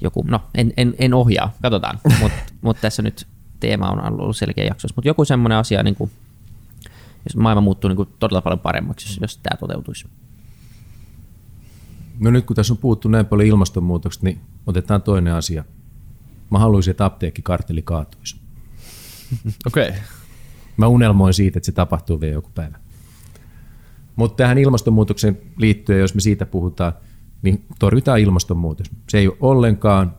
joku, no en, en, en ohjaa, katsotaan, [LAUGHS] mutta mut tässä nyt teema on ollut selkeä jaksossa, mutta joku semmoinen asia, niin kuin, jos maailma muuttuu niin kuin todella paljon paremmaksi, jos, jos tämä toteutuisi. No nyt kun tässä on puhuttu näin paljon ilmastonmuutoksesta, niin otetaan toinen asia. Mä haluaisin, että apteekkikarteli kaatuisi. Okei. Okay. Mä unelmoin siitä, että se tapahtuu vielä joku päivä. Mutta tähän ilmastonmuutoksen liittyen, jos me siitä puhutaan, niin torjutaan ilmastonmuutos. Se ei ole ollenkaan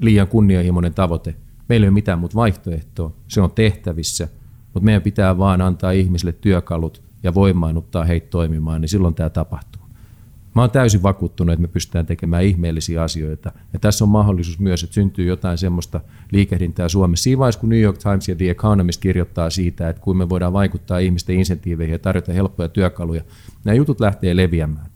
liian kunnianhimoinen tavoite. Meillä ei ole mitään muuta vaihtoehtoa. Se on tehtävissä, mutta meidän pitää vaan antaa ihmisille työkalut ja voimaannuttaa heitä toimimaan, niin silloin tämä tapahtuu. Mä oon täysin vakuuttunut, että me pystytään tekemään ihmeellisiä asioita. Ja tässä on mahdollisuus myös, että syntyy jotain semmoista liikehdintää Suomessa. Siinä vaiheessa, kun New York Times ja The Economist kirjoittaa siitä, että kuinka me voidaan vaikuttaa ihmisten insentiiveihin ja tarjota helppoja työkaluja, nämä jutut lähtee leviämään.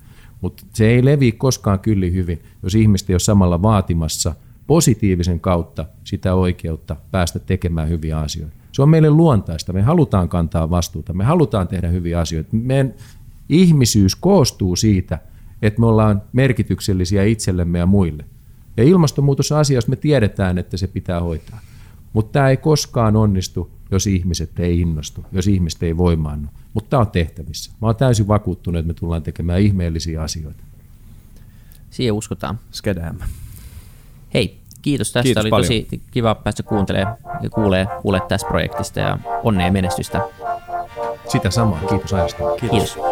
Mutta se ei levi koskaan kyllin hyvin, jos ihmiset ei ole samalla vaatimassa positiivisen kautta sitä oikeutta päästä tekemään hyviä asioita. Se on meille luontaista. Me halutaan kantaa vastuuta, me halutaan tehdä hyviä asioita. Meidän ihmisyys koostuu siitä – että me ollaan merkityksellisiä itsellemme ja muille. Ja ilmastonmuutos on asia, jos me tiedetään, että se pitää hoitaa. Mutta tämä ei koskaan onnistu, jos ihmiset ei innostu, jos ihmiset ei voimaannu. Mutta tämä on tehtävissä. Mä oon täysin vakuuttunut, että me tullaan tekemään ihmeellisiä asioita. Siihen uskotaan. Skedäm. Hei, kiitos tästä. Kiitos Oli paljon. tosi kiva päästä kuuntelemaan ja kuulee, kuulee tästä projektista ja onnea ja menestystä. Sitä samaa. Kiitos ajasta. Kiitos. Kiitos.